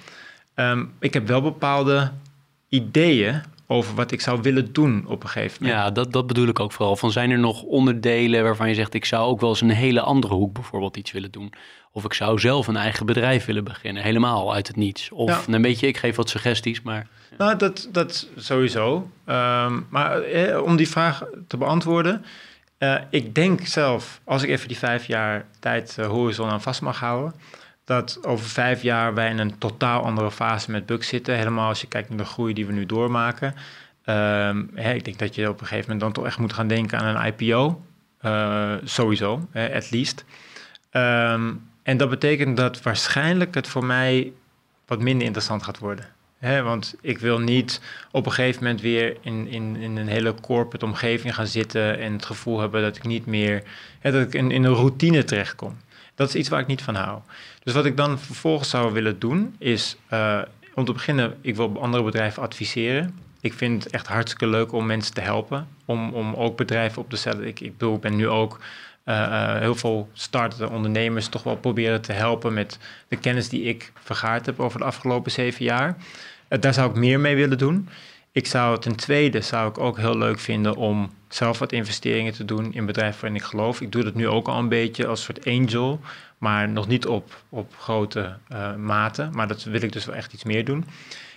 Um, ik heb wel bepaalde ideeën over wat ik zou willen doen op een gegeven moment. Ja, dat, dat bedoel ik ook vooral. Van zijn er nog onderdelen waarvan je zegt, ik zou ook wel eens een hele andere hoek bijvoorbeeld iets willen doen? Of ik zou zelf een eigen bedrijf willen beginnen, helemaal uit het niets. Of ja. een beetje, ik geef wat suggesties, maar... Nou, dat, dat sowieso. Um, maar eh, om die vraag te beantwoorden... Uh, ik denk zelf, als ik even die vijf jaar tijd uh, horizon aan vast mag houden... dat over vijf jaar wij in een totaal andere fase met Bug zitten. Helemaal als je kijkt naar de groei die we nu doormaken. Um, hè, ik denk dat je op een gegeven moment dan toch echt moet gaan denken aan een IPO. Uh, sowieso, at least. Um, en dat betekent dat waarschijnlijk het voor mij wat minder interessant gaat worden. He, want ik wil niet op een gegeven moment weer in, in, in een hele corporate omgeving gaan zitten en het gevoel hebben dat ik niet meer, dat ik in, in een routine terechtkom. Dat is iets waar ik niet van hou. Dus wat ik dan vervolgens zou willen doen, is uh, om te beginnen, ik wil andere bedrijven adviseren. Ik vind het echt hartstikke leuk om mensen te helpen, om, om ook bedrijven op te zetten. Ik, ik bedoel, ik ben nu ook heel veel startende ondernemers toch wel proberen te helpen met de kennis die ik vergaard heb over de afgelopen zeven jaar. Uh, daar zou ik meer mee willen doen. Ik zou ten tweede zou ik ook heel leuk vinden om zelf wat investeringen te doen in bedrijven waarin ik geloof. Ik doe dat nu ook al een beetje als soort angel, maar nog niet op, op grote mate. Maar dat wil ik dus wel echt iets meer doen.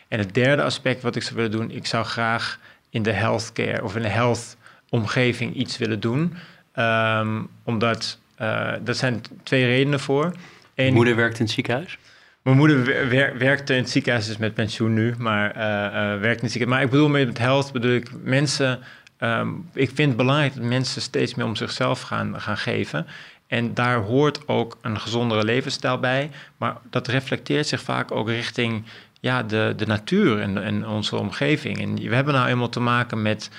En het derde aspect wat ik zou willen doen, ik zou graag in de healthcare of in de health omgeving iets willen doen. Um, omdat, uh, dat zijn twee redenen voor. Eén, moeder werkt in het ziekenhuis? Mijn moeder wer werkte in het ziekenhuis, is met pensioen nu, maar uh, uh, werkt in het ziekenhuis. Maar ik bedoel met health, bedoel ik mensen... Um, ik vind het belangrijk dat mensen steeds meer om zichzelf gaan, gaan geven. En daar hoort ook een gezondere levensstijl bij. Maar dat reflecteert zich vaak ook richting ja, de, de natuur en, en onze omgeving. En we hebben nou eenmaal te maken met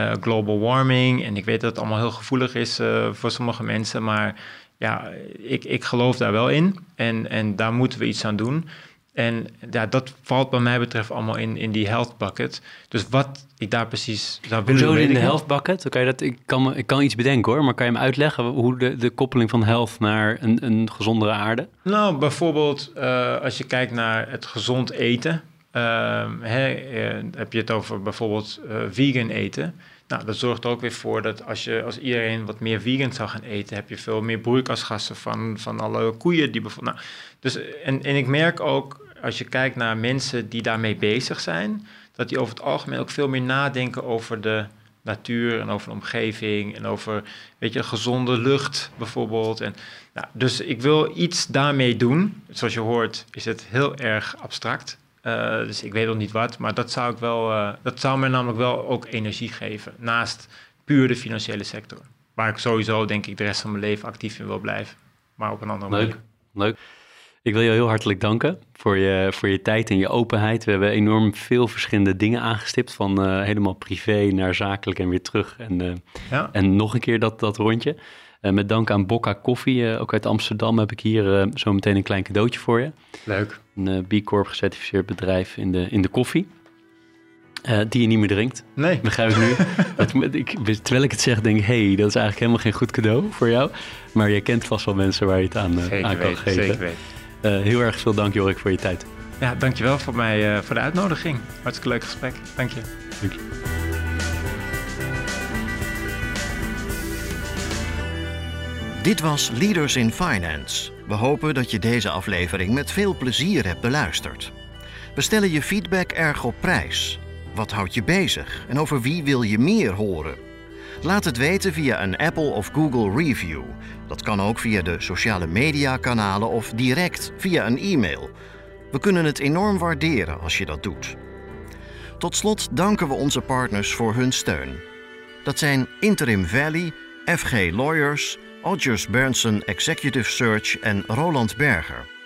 uh, global warming. En ik weet dat het allemaal heel gevoelig is uh, voor sommige mensen, maar ja, ik, ik geloof daar wel in. En, en daar moeten we iets aan doen. En ja, dat valt bij mij betreft allemaal in, in die health bucket. Dus wat ik daar precies zou willen Hoezo in de health bucket? Kan je dat, ik, kan, ik kan iets bedenken hoor, maar kan je hem uitleggen hoe de, de koppeling van health naar een, een gezondere aarde? Nou, bijvoorbeeld uh, als je kijkt naar het gezond eten. Hè, uh, heb je het over bijvoorbeeld uh, vegan eten. Nou, dat zorgt er ook weer voor dat als, je, als iedereen wat meer vegan zou gaan eten, heb je veel meer broeikasgassen van, van alle koeien die bijvoorbeeld. Nou, dus, en, en ik merk ook, als je kijkt naar mensen die daarmee bezig zijn, dat die over het algemeen ook veel meer nadenken over de natuur en over de omgeving en over, weet je, gezonde lucht bijvoorbeeld. En, nou, dus ik wil iets daarmee doen. Zoals je hoort is het heel erg abstract. Uh, dus ik weet nog niet wat, maar dat zou, ik wel, uh, dat zou me namelijk wel ook energie geven. Naast puur de financiële sector. Waar ik sowieso, denk ik, de rest van mijn leven actief in wil blijven. Maar op een andere leuk, manier. Leuk. Ik wil je heel hartelijk danken voor je, voor je tijd en je openheid. We hebben enorm veel verschillende dingen aangestipt. Van uh, helemaal privé naar zakelijk en weer terug. En, ja. en nog een keer dat, dat rondje. Uh, met dank aan Bokka Koffie, uh, ook uit Amsterdam, heb ik hier uh, zo meteen een klein cadeautje voor je. Leuk. Een B Corp gecertificeerd bedrijf in de, in de koffie. die je niet meer drinkt. Nee. [laughs] Begrijp ik nu. [laughs] dat, ik, terwijl ik het zeg, denk ik, hé, hey, dat is eigenlijk helemaal geen goed cadeau voor jou. Maar je kent vast wel mensen waar je het aan, zeker aan kan weet, geven. Zeker weten. heel erg veel dank, Jorik, voor je tijd. Ja, dankjewel voor, mij, voor de uitnodiging. Hartstikke leuk gesprek. Dank je. Dank je. Dit was Leaders in Finance. We hopen dat je deze aflevering met veel plezier hebt beluisterd. We stellen je feedback erg op prijs. Wat houdt je bezig en over wie wil je meer horen? Laat het weten via een Apple of Google review. Dat kan ook via de sociale media kanalen of direct via een e-mail. We kunnen het enorm waarderen als je dat doet. Tot slot danken we onze partners voor hun steun. Dat zijn Interim Valley, FG Lawyers, Odgers Berndsen Executive Search en Roland Berger.